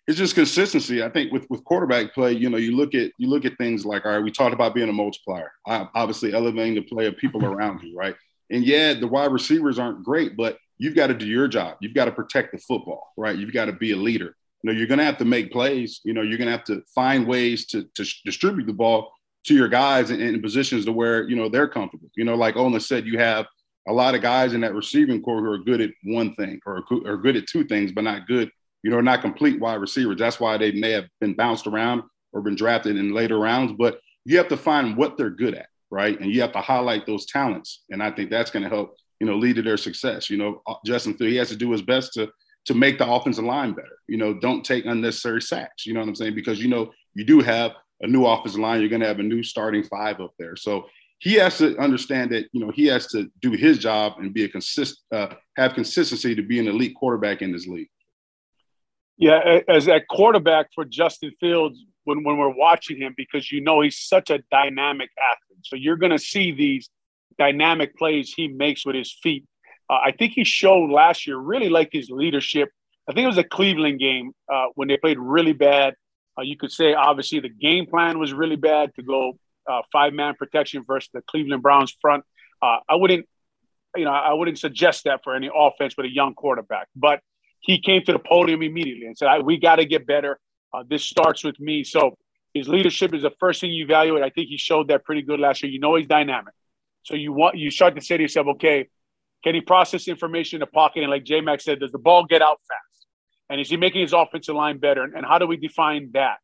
It's just consistency. I think with, with quarterback play, you know, you look at you look at things like, all right, we talked about being a multiplier, obviously elevating the play of people mm-hmm. around you, right? And yeah, the wide receivers aren't great, but you've got to do your job. You've got to protect the football, right? You've got to be a leader. You know, you're going to have to make plays. You know, you're going to have to find ways to, to distribute the ball to your guys in, in, positions to where, you know, they're comfortable. You know, like Olin said, you have a lot of guys in that receiving core who are good at one thing or are good at two things, but not good, you know, not complete wide receivers. That's why they may have been bounced around or been drafted in later rounds. But you have to find what they're good at, right? And you have to highlight those talents. And I think that's going to help, you know, lead to their success. You know, Justin Field, he has to do his best to to make the offensive line better. You know, don't take unnecessary sacks. You know what I'm saying? Because you know you do have a new offensive line. You're going to have a new starting five up there. So he has to understand that you know he has to do his job and be a consist uh, have consistency to be an elite quarterback in this league. Yeah, as a quarterback for Justin Fields, when when we're watching him, because you know he's such a dynamic athlete, so you're going to see these dynamic plays he makes with his feet uh, I think he showed last year really like his leadership. I think it was a Cleveland game uh, when they played really bad. Uh, you could say obviously the game plan was really bad to go uh, five man protection versus the Cleveland Browns front. Uh, I wouldn't, you know, I wouldn't suggest that for any offense with a young quarterback. But he came to the podium immediately and said, "We got to get better. Uh, this starts with me." So his leadership is the first thing you evaluate. I think he showed that pretty good last year. You know he's dynamic, so you want you start to say to yourself, "Okay." Can he process information in the pocket? And like J Max said, does the ball get out fast? And is he making his offensive line better? And how do we define that?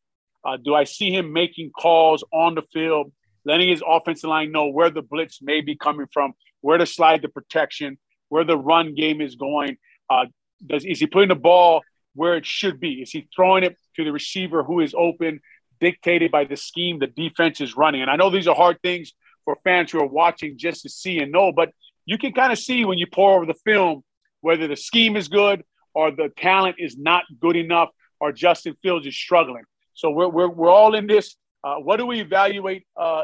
Uh, do I see him making calls on the field, letting his offensive line know where the blitz may be coming from, where to slide the protection, where the run game is going? Uh, does is he putting the ball where it should be? Is he throwing it to the receiver who is open, dictated by the scheme the defense is running? And I know these are hard things for fans who are watching just to see and know, but you can kind of see when you pour over the film whether the scheme is good or the talent is not good enough or Justin Fields is struggling. So we're, we're, we're all in this. Uh, what do we evaluate uh,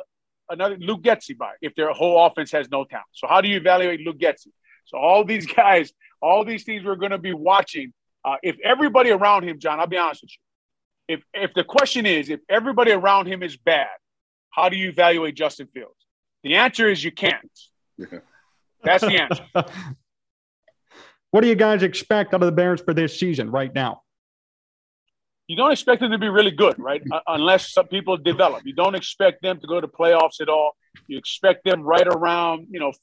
another Luke Getsy by if their whole offense has no talent? So how do you evaluate Luke Getsy? So all these [LAUGHS] guys, all these things we're going to be watching. Uh, if everybody around him, Jon, I'll be honest with you. If if the question is if everybody around him is bad, how do you evaluate Justin Fields? The answer is you can't. Yeah. That's the answer. [LAUGHS] what do you guys expect out of the Bears for this season right now? you don't expect them to be really good, right? Uh, unless some people develop. You don't expect them to go to playoffs at all. You expect them right around, you know,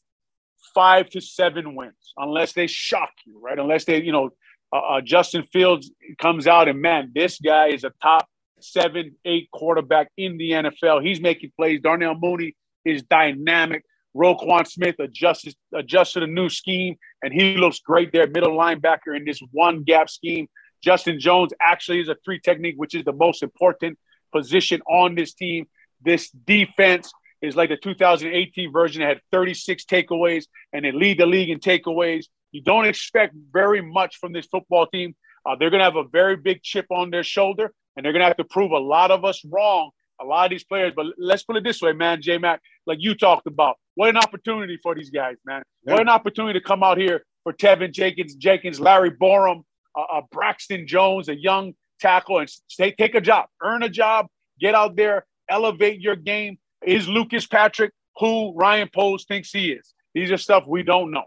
five to seven wins, unless they shock you, right? Unless they, you know, uh, uh, Justin Fields comes out and man, this guy is a top seven, eight quarterback in the NFL. He's making plays. Darnell Mooney is dynamic. Roquan Smith adjusted adjusted a new scheme, and he looks great there, middle linebacker in this one gap scheme. Justin Jones actually is a three technique, which is the most important position on this team. This defense is like the 2018 version. It had 36 takeaways and they lead the league in takeaways. You don't expect very much from this football team. Uh, they're going to have a very big chip on their shoulder, and they're going to have to prove a lot of us wrong, a lot of these players. But let's put it this way, man, J Mac, like you talked about, what an opportunity for these guys, man. Yeah. What an opportunity to come out here for Teven Jenkins, Jenkins, Larry Borom, uh, uh, Braxton Jones, a young tackle, and take, take a job, earn a job, get out there, elevate your game. Is Lucas Patrick who Ryan Poles thinks he is? These are stuff we don't know.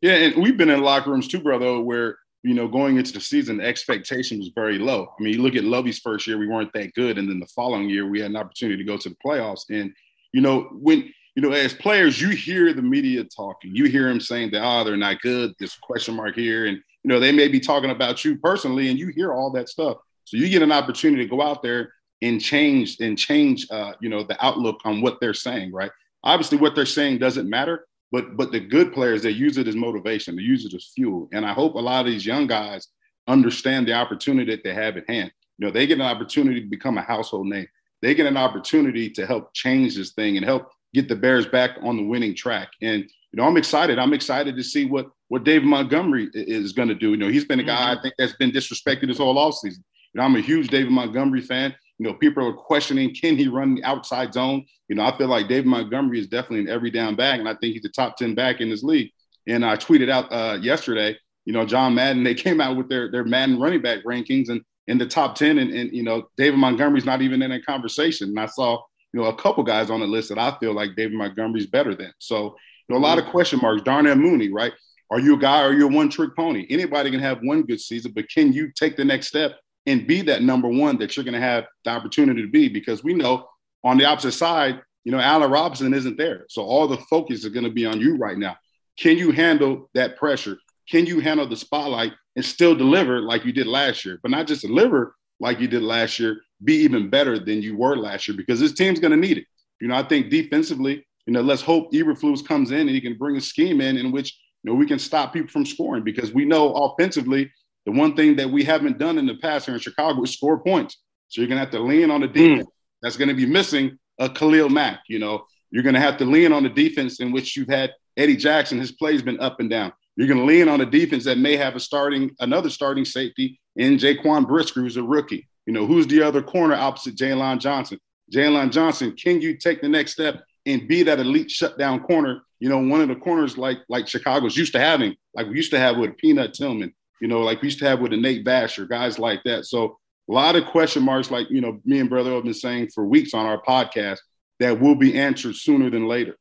Yeah, and we've been in locker rooms too, brother, where you know going into the season, the expectation was very low. I mean, you look at Lovie's first year, we weren't that good, and then the following year, we had an opportunity to go to the playoffs. And you know, when you know, as players, you hear the media talking, you hear them saying that, oh, they're not good. A question mark here, and you know, they may be talking about you personally, and you hear all that stuff. So you get an opportunity to go out there and change and change, uh, you know, the outlook on what they're saying, right? Obviously, what they're saying doesn't matter, but but the good players they use it as motivation, they use it as fuel. And I hope a lot of these young guys understand the opportunity that they have at hand. You know, they get an opportunity to become a household name. They get an opportunity to help change this thing and help get the Bears back on the winning track. And you know, I'm excited. I'm excited to see what what David Montgomery is going to do. You know, he's been a guy mm-hmm. I think that's been disrespected this whole offseason. You know, I'm a huge David Montgomery fan. You know, people are questioning can he run the outside zone? You know, I feel like David Montgomery is definitely an every down back, and I think he's the top 10 back in this league. And I tweeted out uh, yesterday, you know, John Madden, they [LAUGHS] came out with their, their Madden running back rankings and in the top 10, and, and you know, David Montgomery's not even in a conversation. And I saw, you know, a couple guys on the list that I feel like David Montgomery's better than. So, you know, a lot of question marks. Darnell Mooney, right? Are you a guy? Are you a one trick pony? Anybody can have one good season, but can you take the next step and be that number one that you're going to have the opportunity to be because we know on the opposite side, you know, Allen Robinson isn't there. So all the focus is going to be on you right now. Can you handle that pressure? Can you handle the spotlight and still deliver like you did last year? But not just deliver like you did last year, be even better than you were last year because this team's going to need it. You know, I think defensively, you know, let's hope Eberflus comes in and he can bring a scheme in in which, you know, we can stop people from scoring because we know offensively the one thing that we haven't done in the past here in Chicago is score points. So you're going to have to lean on the hmm. defense. Mm. That's going to be missing a Khalil Mack. You know, you're going to have to lean on the defense in which you've had Eddie Jackson. His play's been up and down. You're going to lean on a defense that may have a starting another starting safety in Jaquan Brisker, who's a rookie. You know, who's the other corner opposite Jaylon Johnson? Jaylon Johnson, can you take the next step and be that elite shutdown corner? You know, one of the corners like like Chicago's used to having, like we used to have with Peanut Tillman, you know, like we used to have with a Nate Vasher, guys like that. So a lot of question marks, like, you know, me and brother have been saying for weeks on our podcast that will be answered sooner than later.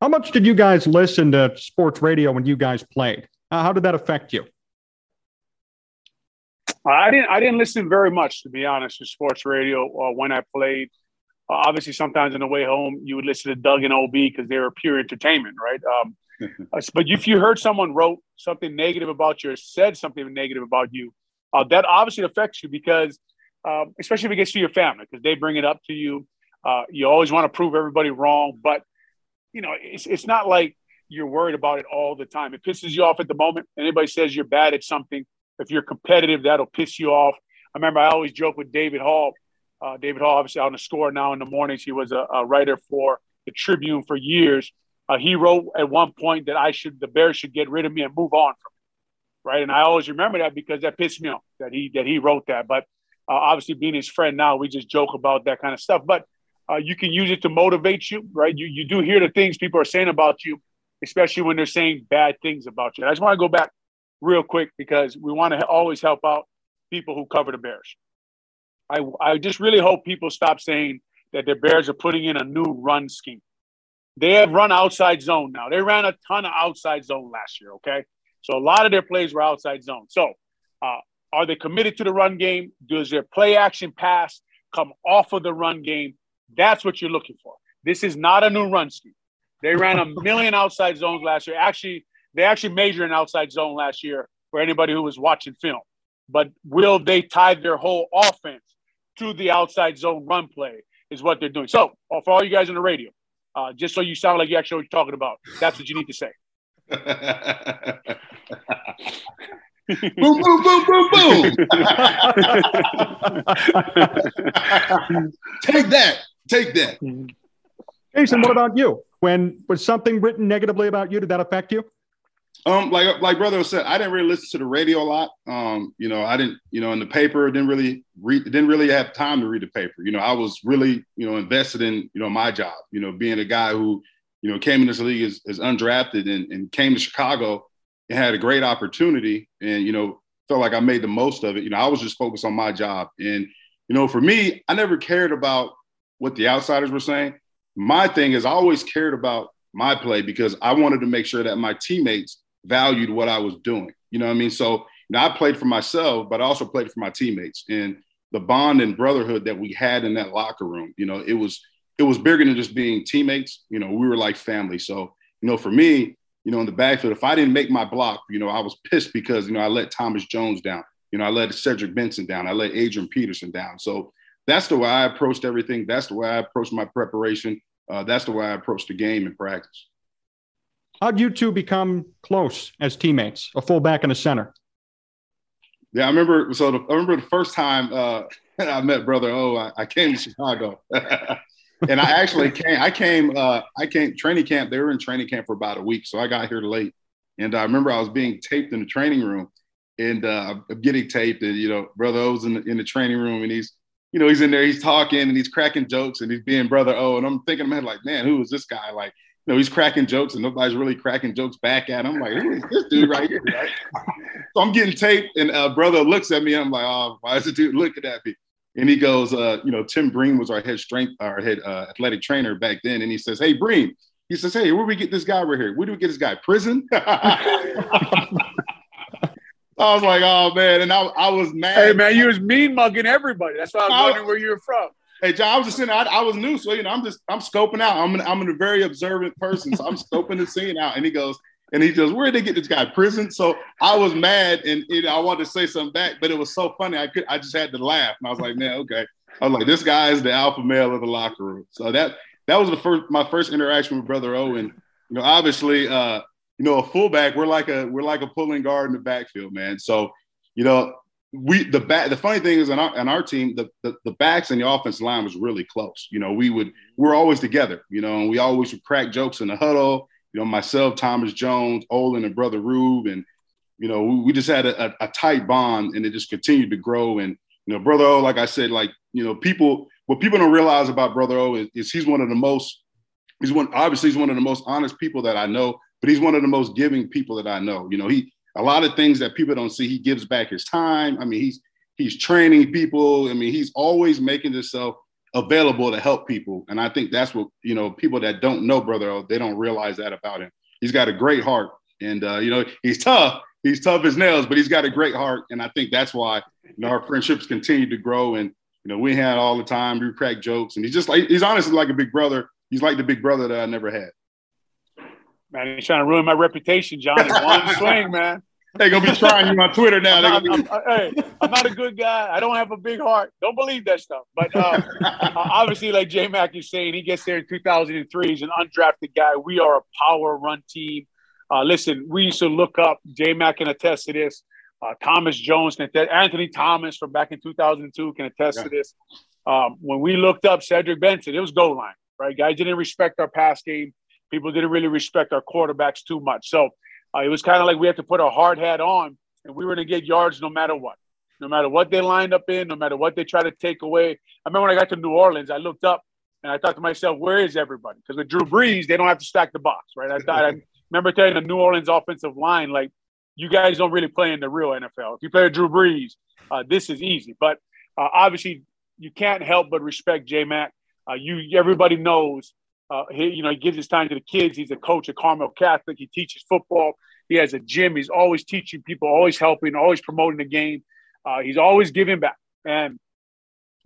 How much did you guys listen to sports radio when you guys played? Uh, how did that affect you? I didn't. I didn't listen very much, to be honest, to sports radio uh, when I played. Uh, obviously, sometimes on the way home, you would listen to Doug and OB because they were pure entertainment, right? Um, but if you heard someone wrote something negative about you or said something negative about you, uh, that obviously affects you because, um, especially if it gets to your family, because they bring it up to you. Uh, you always want to prove everybody wrong, but you know it's it's not like you're worried about it all the time. It pisses you off at the moment. Anybody says you're bad at something, if you're competitive, that'll piss you off. I remember I always joke with David Haugh. Uh, David Haugh, obviously on the score now in the mornings. He was a, a writer for the Tribune for years. Uh, he wrote at one point that I should, the Bears should get rid of me and move on from right? And I always remember that because that pissed me off that he that he wrote that. But uh, obviously, being his friend now, we just joke about that kind of stuff. But uh, you can use it to motivate you, right? You you do hear the things people are saying about you, especially when they're saying bad things about you. I just want to go back real quick because we want to always help out people who cover the Bears. I I just really hope people stop saying that the Bears are putting in a new run scheme. They have run outside zone now. They ran a ton of outside zone last year. Okay, so a lot of their plays were outside zone. So uh, Are they committed to the run game? Does their play action pass come off of the run game? That's what you're looking for. This is not a new run scheme. They ran a million outside zones last year. Actually, they actually measured an outside zone last year for anybody who was watching film. But will they tie their whole offense to the outside zone run play? Is what they're doing. So, for all you guys on the radio, uh, just so you sound like you actually know what you're talking about, that's what you need to say. [LAUGHS] boom, boom, boom, boom, boom. [LAUGHS] Take that. Take that. Jason, what about you? When was something written negatively about you? Did that affect you? Um, like like brother said, I didn't really listen to the radio a lot. Um, you know, I didn't, you know, in the paper, didn't really read, didn't really have time to read the paper. You know, I was really, you know, invested in, you know, my job. You know, being a guy who, you know, came in this league as, as undrafted and, and came to Chicago and had a great opportunity, and you know, felt like I made the most of it. You know, I was just focused on my job, and you know, for me, I never cared about what the outsiders were saying. My thing is, I always cared about my play because I wanted to make sure that my teammates valued what I was doing. You know what I mean? So you know, I played for myself, but I also played for my teammates. And the bond and brotherhood that we had in that locker room, you know, it was it was bigger than just being teammates. You know, we were like family. So, you know, for me, you know, in the backfield, if I didn't make my block, you know, I was pissed because, you know, I let Thomas Jones down. You know, I let Cedric Benson down. I let Adrian Peterson down. So that's the way I approached everything. That's the way I approached my preparation. Uh, that's the way I approached the game and practice. How'd you two become close as teammates, a fullback and a center? Yeah, I remember. So the, I remember the first time uh, [LAUGHS] I met Brother O. I, I came to Chicago, [LAUGHS] and I actually came. I came. Uh, I came training camp. They were in training camp for about a week, so I got here late. And I remember I was being taped in the training room, and uh, I'm getting taped. And you know, Brother O's in the, in the training room, and he's, you know, he's in there, he's talking, and he's cracking jokes, and he's being Brother O. And I'm thinking, man, like, man, who is this guy? Like, you know, he's cracking jokes and nobody's really cracking jokes back at him. I'm like, who is this dude right here? Right? so I'm getting taped, and uh, brother looks at me. And I'm like, oh, why is the dude looking at me? And he goes, uh, you know, Tim Bream was our head strength, our head uh, athletic trainer back then. And he says, hey, Bream, he says, hey, where do we get this guy right here? Where do we get this guy? Prison? [LAUGHS] I was like, oh man, and I, I was mad. Hey man, you was mean mugging everybody. That's why I was wondering where you were from. Hey, Jon, I was just saying, I, I, was new, so you know, I'm just I'm scoping out. I'm an, I'm a very observant person, so I'm scoping the scene out. And he goes, and he goes, where did they get this guy? Prison. So I was mad, and you know, I wanted to say something back, but it was so funny. I could I just had to laugh, and I was like, man, okay. I was like, this guy is the alpha male of the locker room. So that that was the first my first interaction with Brother Owen. You know, obviously, uh, you know, a fullback, we're like a we're like a pulling guard in the backfield, man. So, you know, we the back the funny thing is on our, on our team the, the, the backs and the offensive line was really close. You know we would we are always together you know and we always would crack jokes in the huddle. You know myself thomas jones olin and brother rube and you know we, we just had a, a, a, tight bond and it just continued to grow. And you know brother o like i said like you know people what people don't realize about brother o is, is he's one of the most he's one obviously he's one of the most honest people that i know but he's one of the most giving people that i know. You know he a lot of things that people don't see. He gives back his time. I mean, he's he's training people. I mean, he's always making himself available to help people. And I think that's what you know people that don't know Brother they don't realize that about him. He's got a great heart, and uh, you know he's tough. He's tough as nails, but he's got a great heart, and I think that's why you know our friendships continue to grow. And you know we had all the time. We crack jokes, and he's just like he's honestly like a big brother. He's like the big brother that I never had. Man, he's trying to ruin my reputation, Jon. In one [LAUGHS] swing, man. They're gonna be trying you on Twitter now. I'm not, be... I'm, hey, I'm not a good guy. I don't have a big heart. Don't believe that stuff. But uh, [LAUGHS] obviously, like J Mac is saying, he gets there in 2003. He's an undrafted guy. We are a power run team. Uh, listen, we used to look up. J Mac can attest to this. Uh, Thomas Jones can attest. Anthony Thomas from back in 2002 can attest yeah. to this. Um, when we looked up Cedric Benson, it was goal line, right? Guys didn't respect our pass game people didn't really respect our quarterbacks too much. So uh, it was kind of like we had to put a hard hat on, and we were going to get yards no matter what, no matter what they lined up in, no matter what they tried to take away. I remember when I got to New Orleans, I looked up and I thought to myself, "Where is everybody?" Because with Drew Brees, they don't have to stack the box, right? I thought I [LAUGHS] remember telling the New Orleans offensive line, like, "You guys don't really play in the real NFL. If you play with Drew Brees, uh, this is easy." But uh, obviously, you can't help but respect J Mac. Uh, you everybody knows uh, he, you know, he gives his time to the kids. He's a coach at Carmel Catholic. He teaches football. He has a gym. He's always teaching people, always helping, always promoting the game. Uh, he's always giving back, and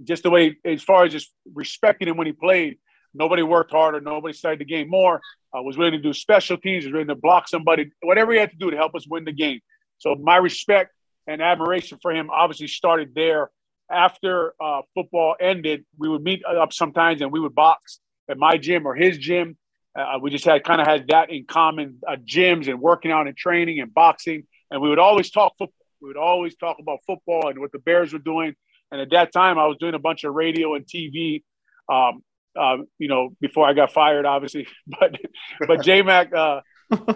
just the way, as far as just respecting him when he played, nobody worked harder, nobody studied the game more. Uh, was willing to do special teams, was willing to block somebody, whatever he had to do to help us win the game. So my respect and admiration for him obviously started there. After uh, football ended, we would meet up sometimes and we would box at my gym or his gym. Uh, we just had kind of had that in common uh, gyms and working out and training and boxing. And we would always talk football. We would always talk about football and what the Bears were doing. And at that time, I was doing a bunch of radio and TV. Um, uh, you know, before I got fired, obviously. [LAUGHS] But but J Mac, uh,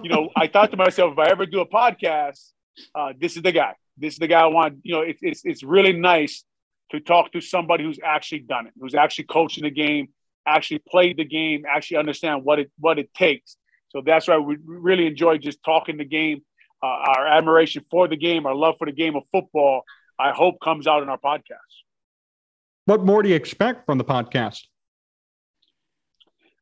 you know, I thought to myself, if I ever do a podcast, uh, this is the guy. This is the guy I want. You know, it's it's it's really nice to talk to somebody who's actually done it, who's actually coaching the game, actually play the game, actually understand what it what it takes. So that's why we really enjoy just talking the game. Uh, our admiration for the game, our love for the game of football, I hope comes out in our podcast. What more do you expect from the podcast?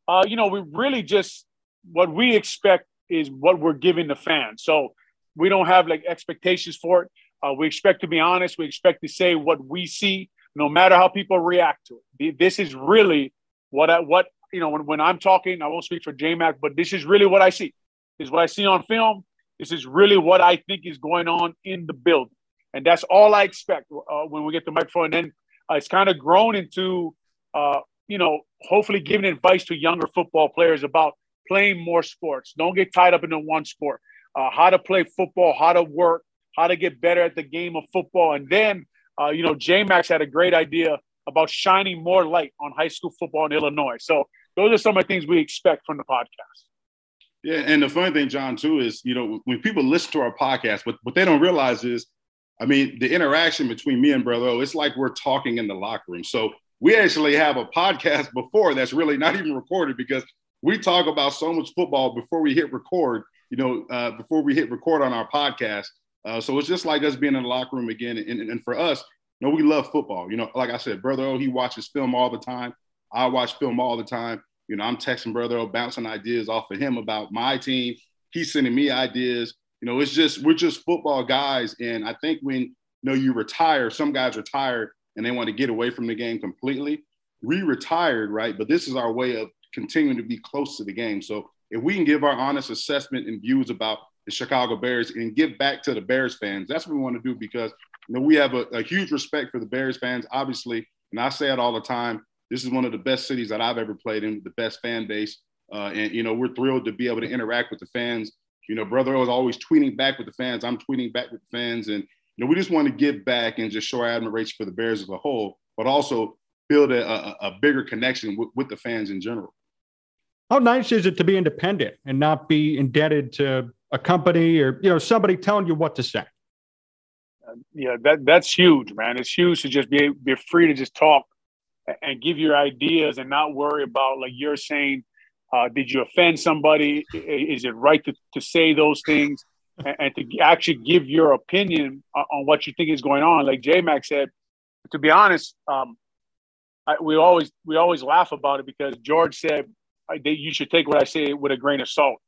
Uh, you know, we really just what we expect is what we're giving the fans. So we don't have like expectations for it. Uh, we expect to be honest. We expect to say what we see, no matter how people react to it. This is really what I, what you know when, when I'm talking. I won't speak for JMac, but this is really what I see. This is what I see on film. This is really what I think is going on in the building, and that's all I expect uh, when we get the microphone. And then uh, it's kind of grown into, uh, you know, hopefully giving advice to younger football players about playing more sports. Don't get tied up into one sport. Uh, how to play football, how to work, how to get better at the game of football. And then, uh, you know, J Max had a great idea about shining more light on high school football in Illinois. So those are some of the things we expect from the podcast. Yeah, and the funny thing, Jon, too, is you know when people listen to our podcast, what what they don't realize is, I mean, the interaction between me and Brother O, it's like we're talking in the locker room. So we actually have a podcast before that's really not even recorded because we talk about so much football before we hit record. You know, uh, before we hit record on our podcast. Uh, so it's just like us being in the locker room again. And, and, and for us, know, we love football. You know, like I said, Brother O, he watches film all the time. I watch film all the time. You know, I'm texting Brother O, bouncing ideas off of him about my team. He's sending me ideas. You know, it's just we're just football guys. And I think when you know you retire, some guys retire and they want to get away from the game completely. We retired, right? But this is our way of continuing to be close to the game. So if we can give our honest assessment and views about the Chicago Bears and give back to the Bears fans, that's what we want to do because you know we have a, a huge respect for the Bears fans, obviously, and I say it all the time. This is one of the best cities that I've ever played in, the best fan base, uh, and you know we're thrilled to be able to interact with the fans. You know, brother O is always tweeting back with the fans. I'm tweeting back with the fans, and you know we just want to give back and just show our admiration for the Bears as a whole, but also build a, a, a bigger connection with, with the fans in general. How nice is it to be independent and not be indebted to a company or you know somebody telling you what to say? Yeah, that that's huge, man. It's huge to just be be free to just talk and give your ideas and not worry about like you're saying. Uh, did you offend somebody? Is it right to, to say those things and, and to actually give your opinion on, on what you think is going on? Like J Mac said, to be honest, um, I, we always we always laugh about it because George said that you should take what I say with a grain of salt.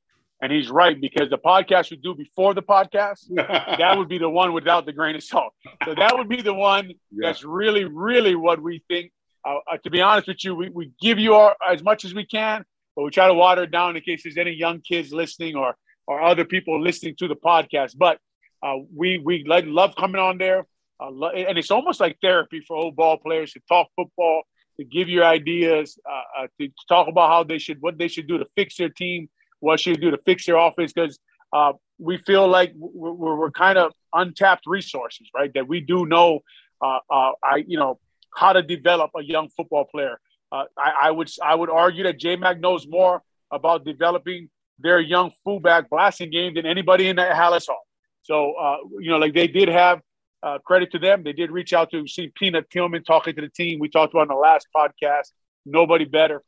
And he's right because the podcast we do before the podcast, [LAUGHS] that would be the one without the grain of salt. So that would be the one yeah. that's really, really what we think. Uh, uh, to be honest with you, we, we give you our, as much as we can, but we try to water it down in case there's any young kids listening or or other people listening to the podcast. But uh, we we like, love coming on there, uh, and it's almost like therapy for old ball players to talk football to give your ideas, uh, uh, to, to, talk about how they should, what they should do to fix their team, what should you do to fix their offense, because uh, we feel like we're, we're, kind of untapped resources, right? That we do know, uh, uh, I you know, how to develop a young football player. Uh, I, I, would I would argue that JMac knows more about developing their young fullback blasting game than anybody in the Halas Hall. So you know, like they did have uh, credit to them. They did reach out to see Peanut Tillman talking to the team. We talked about in the last podcast. Nobody better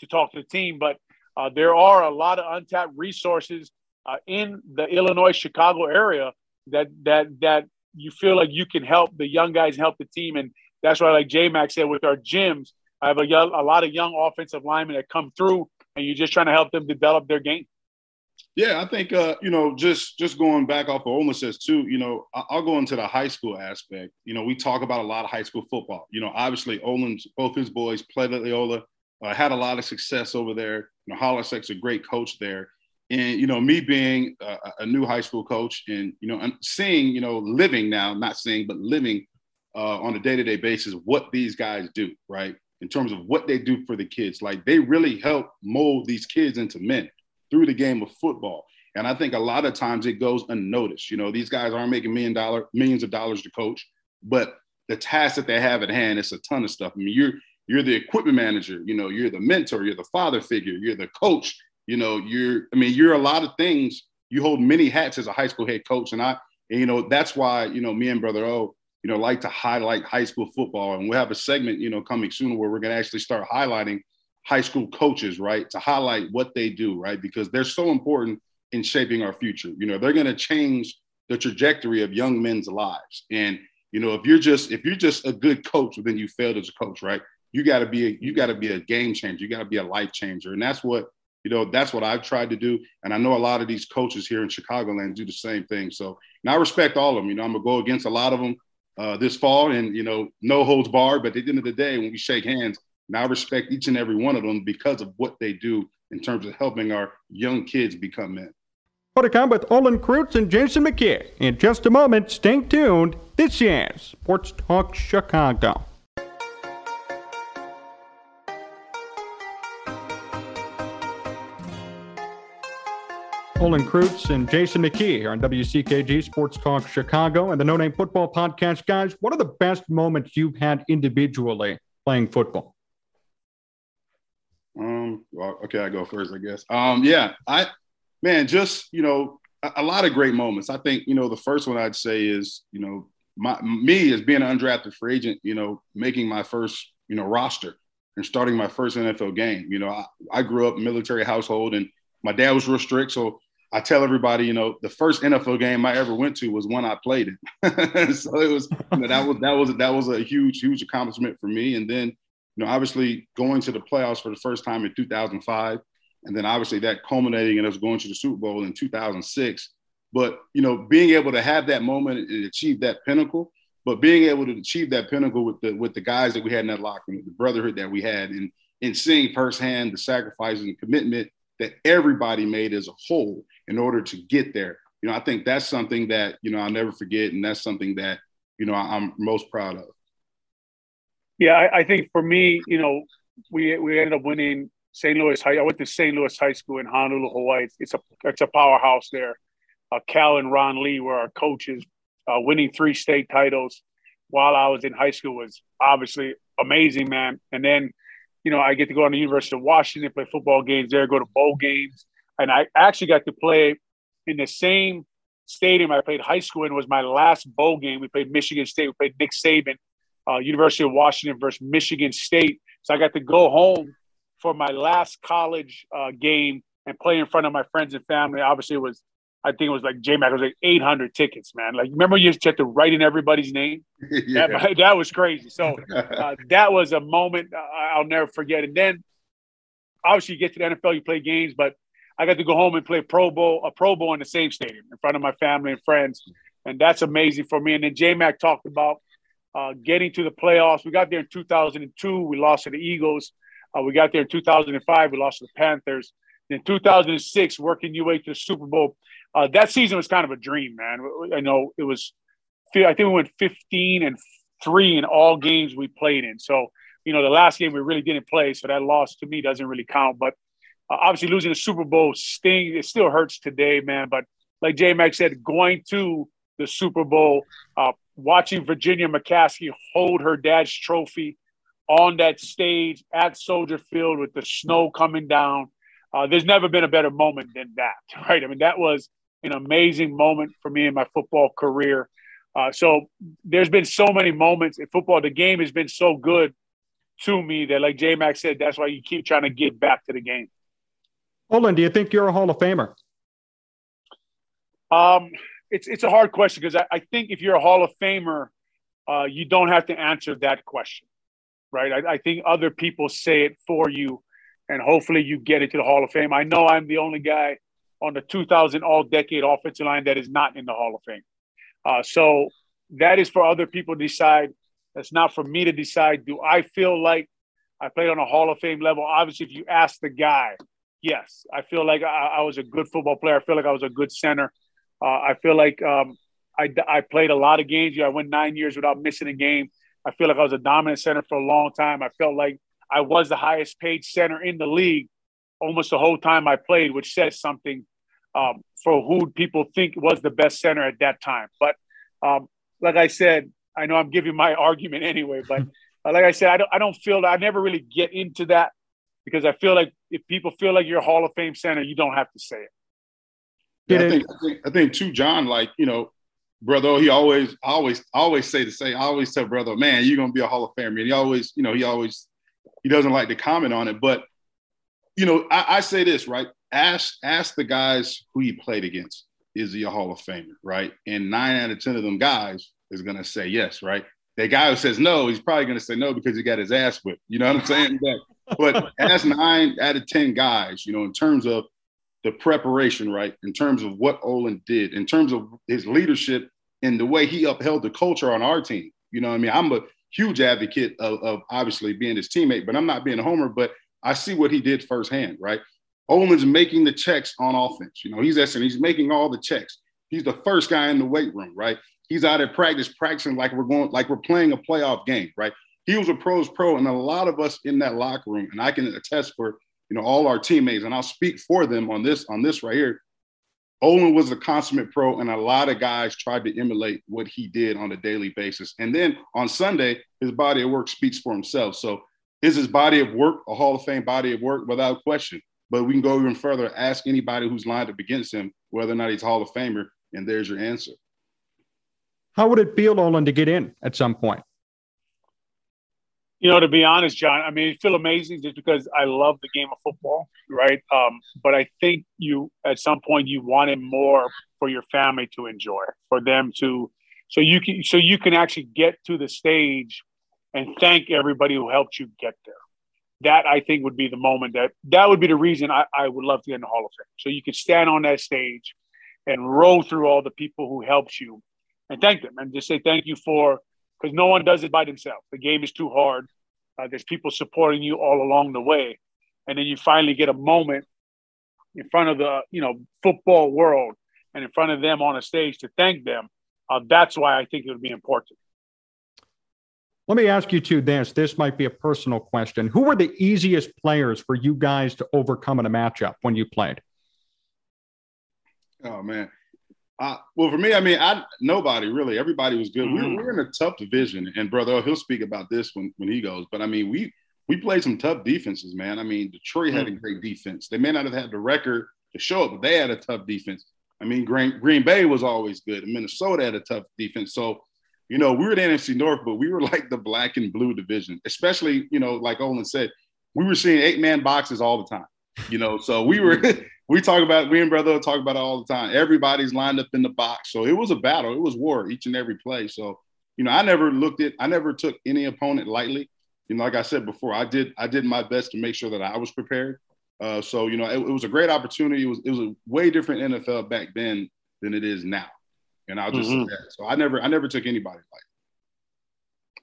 to talk to the team, but uh, there are a lot of untapped resources uh, in the Illinois Chicago area that that that you feel like you can help the young guys help the team, and that's why, like J Max said, with our gyms, I have a, young, a lot of young offensive linemen that come through, and you're just trying to help them develop their game. Yeah, I think uh, you know, just just going back off of Olin says too. You know, I'll go into the high school aspect. You know, we talk about a lot of high school football. You know, obviously Olin's both his boys played at Loyola, uh, had a lot of success over there. You know, Holecek's a great coach there, and you know, me being a, a new high school coach and you know, I'm seeing you know, living now, not seeing but living uh, on a day to day basis what these guys do, right? In terms of what they do for the kids, like they really help mold these kids into men through the game of football. And I think a lot of times it goes unnoticed. You know, these guys aren't making million dollar millions of dollars to coach, but the task that they have at hand is a ton of stuff. I mean, you're you're the equipment manager, you know, you're the mentor, you're the father figure, you're the coach, you know, you're I mean, you're a lot of things. You hold many hats as a high school head coach. And I, and, you know, that's why, you know, me and brother O, you know, like to highlight high school football. And we'll have a segment, you know, coming soon where we're gonna actually start highlighting high school coaches, right, to highlight what they do, right, because they're so important in shaping our future. You know, they're going to change the trajectory of young men's lives. And you know, if you're just if you're just a good coach, then you failed as a coach, right? You got to be a, you got to be a game changer. You got to be a life changer, and that's what you know. That's what I've tried to do, and I know a lot of these coaches here in Chicagoland do the same thing. So, and I respect all of them. You know, I'm gonna go against a lot of them uh, this fall, and you know, no holds barred. But at the end of the day, when we shake hands, and I respect each and every one of them because of what they do in terms of helping our young kids become men. Come with Olin Kreutz and Jason McKie. In just a moment, stay tuned. This is Sports Talk Chicago. Olin Kreutz and Jason McKie here on WCKG Sports Talk Chicago and the No Name Football Podcast. Guys, what are the best moments you've had individually playing football? Um, well, okay, I go first, I guess. Um, yeah, I, man, just you know, a, a, lot of great moments. I think you know the first one I'd say is you know my me as being an undrafted free agent, you know, making my first you know roster and starting my first NFL game. You know, I, I grew up military household and my dad was real strict, so I tell everybody, you know, the first NFL game I ever went to was one I played in. [LAUGHS] so it was you know, that was that was that was a huge huge accomplishment for me. And then you know, obviously going to the playoffs for the first time in 2005, and then obviously that culminating in us going to the Super Bowl in 2006. But you know, being able to have that moment and achieve that pinnacle, but being able to achieve that pinnacle with the with the guys that we had in that locker room, the brotherhood that we had, and and seeing firsthand the sacrifices and commitment that everybody made as a whole in order to get there. You know, I think that's something that you know I'll never forget, and that's something that you know I'm most proud of. Yeah, I, I, think for me, you know, we we ended up winning St. Louis High. I went to St. Louis High School in Honolulu, Hawaii. It's a it's a powerhouse there. Uh, Cal and Ron Lee were our coaches. Uh, winning three state titles while I was in high school was obviously amazing, man. And then, you know, I get to go on the University of Washington, play football games there, go to bowl games, and I actually got to play in the same stadium I played high school in. Was my last bowl game. We played Michigan State. We played Nick Saban uh, University of Washington versus Michigan State. So I got to go home for my last college uh, game and play in front of my friends and family. Obviously, it was I think it was like J Mac was like 800 tickets, man. Like remember you to have to write in everybody's name. [LAUGHS] yeah. that, [LAUGHS] that was crazy. So [LAUGHS] uh, that was a moment I'll never forget. And then obviously you get to the NFL, you play games, but I got to go home and play Pro Bowl, a Pro Bowl in the same stadium in front of my family and friends, and that's amazing for me. And then J Mac talked about uh, getting to the playoffs. We got there in 2002. We lost to the Eagles. Uh, we got there in 2005. We lost to the Panthers. In 2006, working your way to the Super Bowl. Uh, that season was kind of a dream, man. I know it was. I think we went 15 and three in all games we played in. So you know, the last game we really didn't play, so that loss to me doesn't really count. But uh, obviously, losing the Super Bowl sting. It still hurts today, man. But like J Mac said, going to the Super Bowl, uh, watching Virginia McCaskey hold her dad's trophy on that stage at Soldier Field with the snow coming down. Uh, there's never been a better moment than that, [LAUGHS] right? I mean, that was an amazing moment for me in my football career. Uh, so there's been so many moments in football. The game has been so good to me that, like J Mac said, that's why you keep trying to get back to the game. Olin, do you think you're a Hall of Famer? Um, it's it's a hard question because I, I, think if you're a Hall of Famer, uh, you don't have to answer that question, right? I, I, think other people say it for you, and hopefully you get into the Hall of Fame. I know I'm the only guy on the 2000 All Decade offensive line that is not in the Hall of Fame. Uh, so that is for other people to decide. That's not for me to decide. Do I feel like I played on a Hall of Fame level? Obviously, if you ask the guy, yes, I feel like I, I was a good football player. I feel like I was a good center. Uh, I feel like um, I, I played a lot of games. I went nine years without missing a game. I feel like I was a dominant center for a long time. I felt like I was the highest paid center in the league almost the whole time I played, which says something um, for who people think was the best center at that time. But um, like I said, I know I'm giving my [LAUGHS] argument anyway, but [LAUGHS] uh, like I said, I don't, I don't feel I never really get into that because I feel like if people feel like you're a Hall of Fame center, you don't have to say it. Yeah, I think, I think I think too, Jon. Like you know, brother, he always always always say the same. I always tell brother, man, you're gonna be a Hall of Famer. And he always, you know, he always he doesn't like to comment on it, but you know, I, I say this right. Ask ask the guys who he played against. Is he a Hall of Famer, right? And nine out of ten of them guys is gonna say yes, right? The guy who says no, he's probably gonna say no because he got his ass whipped. You know what I'm saying? but, ask nine out of ten guys, you know, in terms of the preparation, right? In terms of what Olin did, in terms of his leadership and the way he upheld the culture on our team. You know what I mean? I'm a huge advocate of, of obviously being his teammate, but I'm not being a homer, but I see what he did firsthand, right? Olin's making the checks on offense. You know, he's asking, he's making all the checks. He's the first guy in the weight room, right? He's out at practice practicing like we're going, like we're playing a playoff game, right? He was a pros pro, and a lot of us in that locker room, and I can attest for you know all our teammates, and I'll speak for them on this on this right here. Olin was a consummate pro, and a lot of guys tried to emulate what he did on a daily basis. And then on Sunday, his body of work speaks for himself. So is his body of work a Hall of Fame body of work without question? But we can go even further. Ask anybody who's lined up against him whether or not he's Hall of Famer, and there's your answer. How would it feel, Olin, to get in at some point? You know, to be honest, Jon, I mean, it feel amazing just because I love the game of football, right? Um, but I think you, at some point, you wanted more for your family to enjoy, for them to, so you can, so you can actually get to the stage and thank everybody who helped you get there. That I think would be the moment that that would be the reason I, I would love to get in the Hall of Fame. So you could stand on that stage and roll through all the people who helped you and thank them and just say thank you for because no one does it by themselves. The game is too hard. Uh, there's people supporting you all along the way, and then you finally get a moment in front of the you know football world and in front of them on a stage to thank them. Uh, that's why I think it would be important. Let me ask you two this. This might be a personal question. Who were the easiest players for you guys to overcome in a matchup when you played? Oh man. Uh, well, for me, I mean, I nobody really. Everybody was good. Mm-hmm. We, were, we, were, in a tough division, and brother, he'll speak about this when when he goes. But I mean, we we played some tough defenses, man. I mean, Detroit mm-hmm. had a mm. great defense. They may not have had the record to show it, but they had a tough defense. I mean, Green, Green Bay was always good. Minnesota had a tough defense. So you know, we were the NFC North, but we were like the black and blue division, especially, you know, like Olin said, we were seeing eight man boxes all the time, you know, so we were, [LAUGHS] we talk about, we and brother talk about it all the time. Everybody's lined up in the box. So it was a battle. It was war each and every play. So, you know, I never looked at, I never took any opponent lightly. You know, like I said before, I did, I did my best to make sure that I was prepared. Uh, so, you know, it, it was a great opportunity. It was, it was a way different NFL back then than it is now. And I'll just mm-hmm. say that. So I never, I never took anybody like.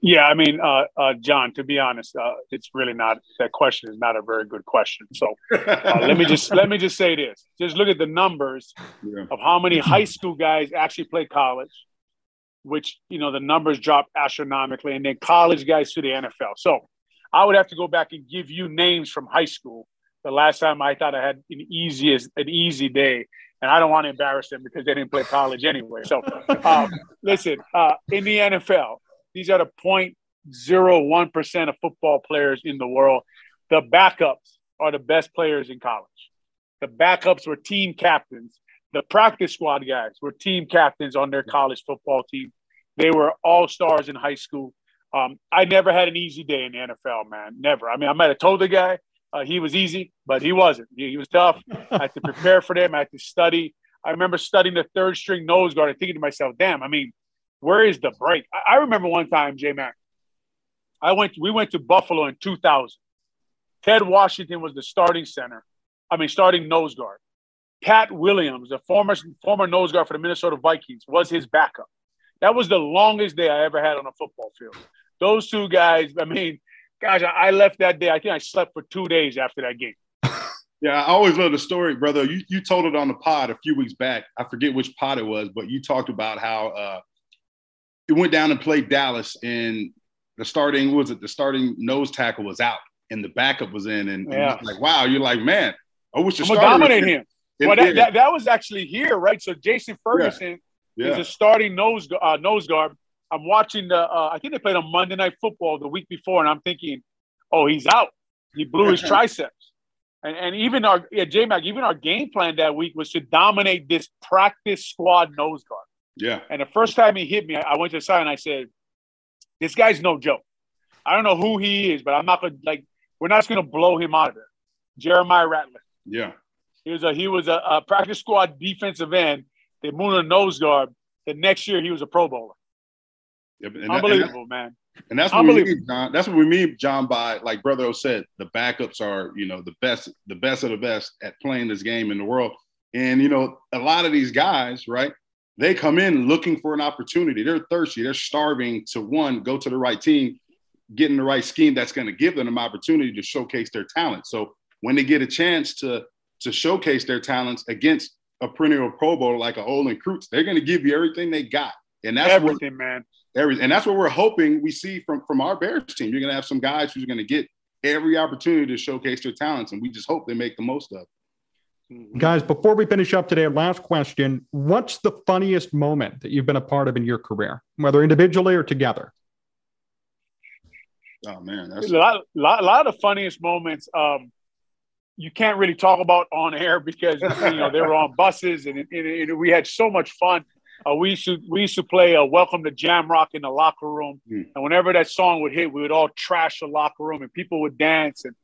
Yeah, I mean, uh, uh, Jon. To be honest, uh, it's really not. That question is not a very good question. So uh, let me just let me just say this: just look at the numbers yeah. of how many high school guys actually play college, which you know the numbers drop astronomically, and then college guys to the NFL. So I would have to go back and give you names from high school. The last time I thought I had an easiest an easy day, and I don't want to embarrass them because they didn't play college anyway. So, um, listen, uh, in the NFL, these are the 0.01% of football players in the world. The backups are the best players in college. The backups were team captains. The practice squad guys were team captains on their college football team. They were all stars in high school. Um, I never had an easy day in the NFL, man. Never. I mean, I might have told the guy, uh, he was easy, but he wasn't. He, he was tough. I had to prepare for them. I had to study. I remember studying the third string nose guard and thinking to myself, damn, I mean, where is the break? I, I remember one time, J Mac, I went, we went to Buffalo in 2000. Ted Washington was the starting center. I mean, starting nose guard. Pat Williams, the former former nose guard for the Minnesota Vikings, was his backup. That was the longest day I ever had on a football field. Those two guys, I mean, gosh, I left that day. I think I slept for two days after that game. [LAUGHS] Yeah, I always love the story, brother. You you told it on the pod a few weeks back. I forget which pod it was, but you talked about how uh, it went down and played Dallas, and the starting was it the starting nose tackle was out, and the backup was in, and, Yeah. and like wow, you're like man, I wish the I'm starter was dominate here." him. And- Well, that, that, that was actually here, right? So Jason Ferguson yeah. is a starting nose uh, nose guard. I'm watching the. Uh, I think they played on Monday Night Football the week before, and I'm thinking, oh, he's out. He blew his [LAUGHS] triceps. And, and even our yeah, J Mac, even our game plan that week was to dominate this practice squad nose guard. yeah, And the first time he hit me, I, went to the side and I said, "This guy's no joke. I don't know who he is, but I'm not gonna like. We're not just gonna blow him out of there." Jeremiah Ratliff. yeah. He was a he was a, a practice squad defensive end. They moved him to nose guard. The next year he was a Pro Bowler. Yep, and that- and Unbelievable, man. And that's what we mean, Jon. That's what we mean, Jon. By like Brother O said, the backups are you know the best, the best of the best at playing this game in the world. And you know, a lot of these guys, right? They come in looking for an opportunity. They're thirsty. They're starving to one go to the right team, get in the right scheme that's going to give them an opportunity to showcase their talent. So when they get a chance to to showcase their talents against a perennial Pro Bowler like a Olin Kreutz, they're going to give you everything they got. And that's what, Everything, man. Everything. And that's what we're hoping we see from from our Bears team. You're going to have some guys who's going to get every opportunity to showcase their talents, and we just hope they make the most of. it. Guys, before we finish up today, last question. What's the funniest moment that you've been a part of in your career, whether individually or together? Oh man, that's a lot, lot, lot of the funniest moments. Um, you can't really talk about on air because you know they were on buses and, and, and we had so much fun. Uh, we used to we used to play uh, "Welcome to Jamrock" in the locker room, Hmm. and whenever that song would hit, we would all trash the locker room, and people would dance, and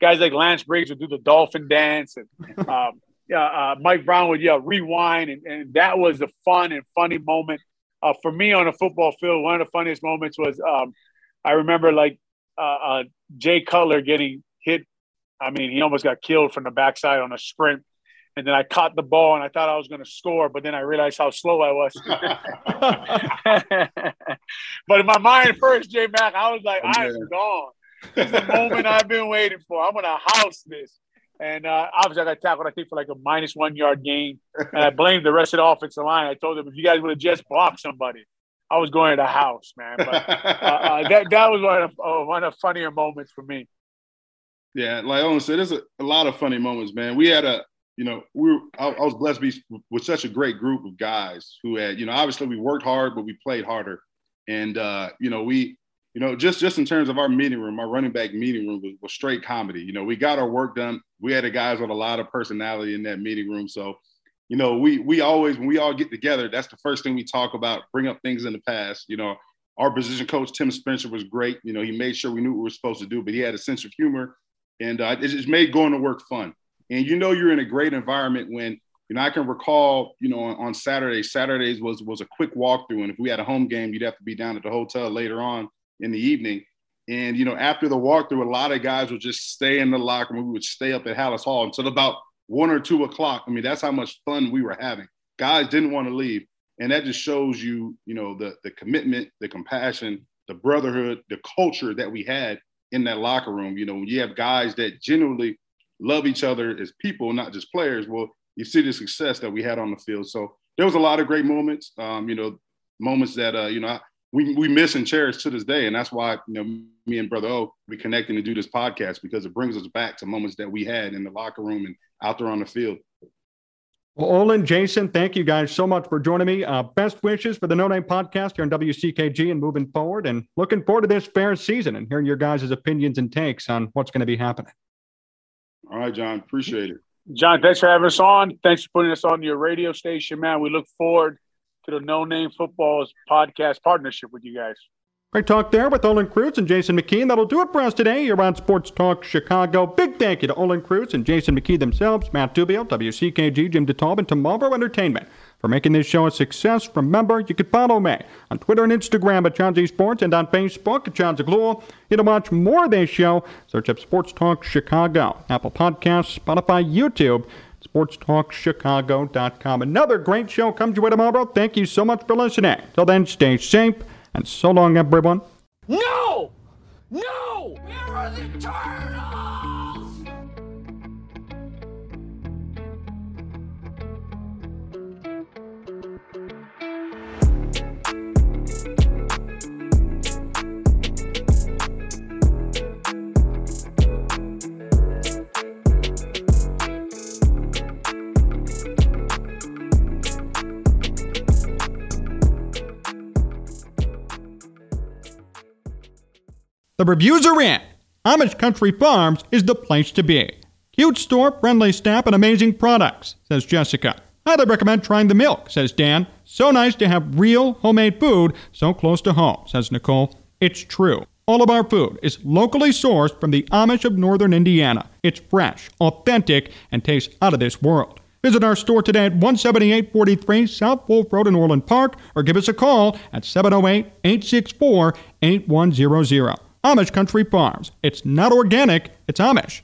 guys like Lance Briggs would do the dolphin dance, and [LAUGHS] um, yeah, uh, Mike Brown would yeah rewind, and, and that was a fun and funny moment uh, for me on a football field. One of the funniest moments was um, I remember like uh, uh, Jay Cutler getting hit. I mean, he almost got killed from the backside on a sprint. And then I caught the ball and I thought I was going to score, but then I realized how slow I was. [LAUGHS] but in my mind, first, J Mac, I was like, Oh, I'm man. gone. This is the moment I've been waiting for. I'm going to house this. And uh, obviously, I got tackled, I think, for like a minus one yard gain. And I blamed the rest of the offensive line. I told them, if you guys would have just blocked somebody, I was going to the house, man. But uh, uh, [LAUGHS] that, that was one of, uh, one of the funnier moments for me. Yeah, like Olin said, there's a, a lot of funny moments, man. We had a, you know, we were, I, I was blessed to be with such a great group of guys who had, you know, obviously we worked hard, but we played harder. And, uh, you know, we, you know, just just in terms of our meeting room, our running back meeting room was, was straight comedy. You know, we got our work done. We had the guys with a lot of personality in that meeting room. So, you know, we we always when we all get together, that's the first thing we talk about. Bring up things in the past. You know, our position coach Tim Spencer was great. You know, he made sure we knew what we were supposed to do, but he had a sense of humor, and uh, it just made going to work fun. And you know, you're in a great environment when you know I can recall. You know, on, on Saturdays, Saturdays was was a quick walkthrough, and if we had a home game, you'd have to be down at the hotel later on in the evening. And you know, after the walkthrough, a lot of guys would just stay in the locker room. We would stay up at Halas Hall until about one or two o'clock. I mean, that's how much fun we were having. Guys didn't want to leave, and that just shows you, you know, the the commitment, the compassion, the brotherhood, the culture that we had in that locker room. You know, you have guys that genuinely love each other as people, not just players. Well, you see the success that we had on the field. So there was a lot of great moments. Um, you know, moments that uh, you know. I, we, we miss and cherish to this day. And that's why, you know, me and Brother O, we connecting to do this podcast because it brings us back to moments that we had in the locker room and out there on the field. Well, Olin, Jason, thank you guys so much for joining me. Uh, best wishes for the No Name Podcast here on WCKG and moving forward. And looking forward to this fair season and hearing your guys' opinions and takes on what's going to be happening. All right, Jon. Appreciate it. Jon, thanks for having us on. Thanks for putting us on your radio station, man. We look forward to the No Name Footballs podcast partnership with you guys. Great talk there with Olin Kreutz and Jason McKie. That'll do it for us today here on Sports Talk Chicago. Big thank you to Olin Kreutz and Jason McKie themselves, Matt Dubio, WCKG, Jim DeTalb, and Tomorrow Entertainment for making this show a success. Remember, you can follow me on Twitter and Instagram at Jon Z Sports and on Facebook at Jon Zaghloul. You to watch more of this show, search up Sports Talk Chicago, Apple Podcasts, Spotify, YouTube. sportstalkchicago.com. Another great show comes your way tomorrow. Thank you so much for listening. Till then, stay safe, and so long, everyone. No! No! Are the turtles? The reviews are in. Amish Country Farms is the place to be. Cute store, friendly staff, and amazing products, says Jessica. Highly recommend trying the milk, says Dan. So nice to have real homemade food so close to home, says Nicole. It's true. All of our food is locally sourced from the Amish of northern Indiana. It's fresh, authentic, and tastes out of this world. Visit our store today at 17843 South Wolf Road in Orland Park or give us a call at 708 864 8100. Amish Country Farms. It's not organic, it's Amish.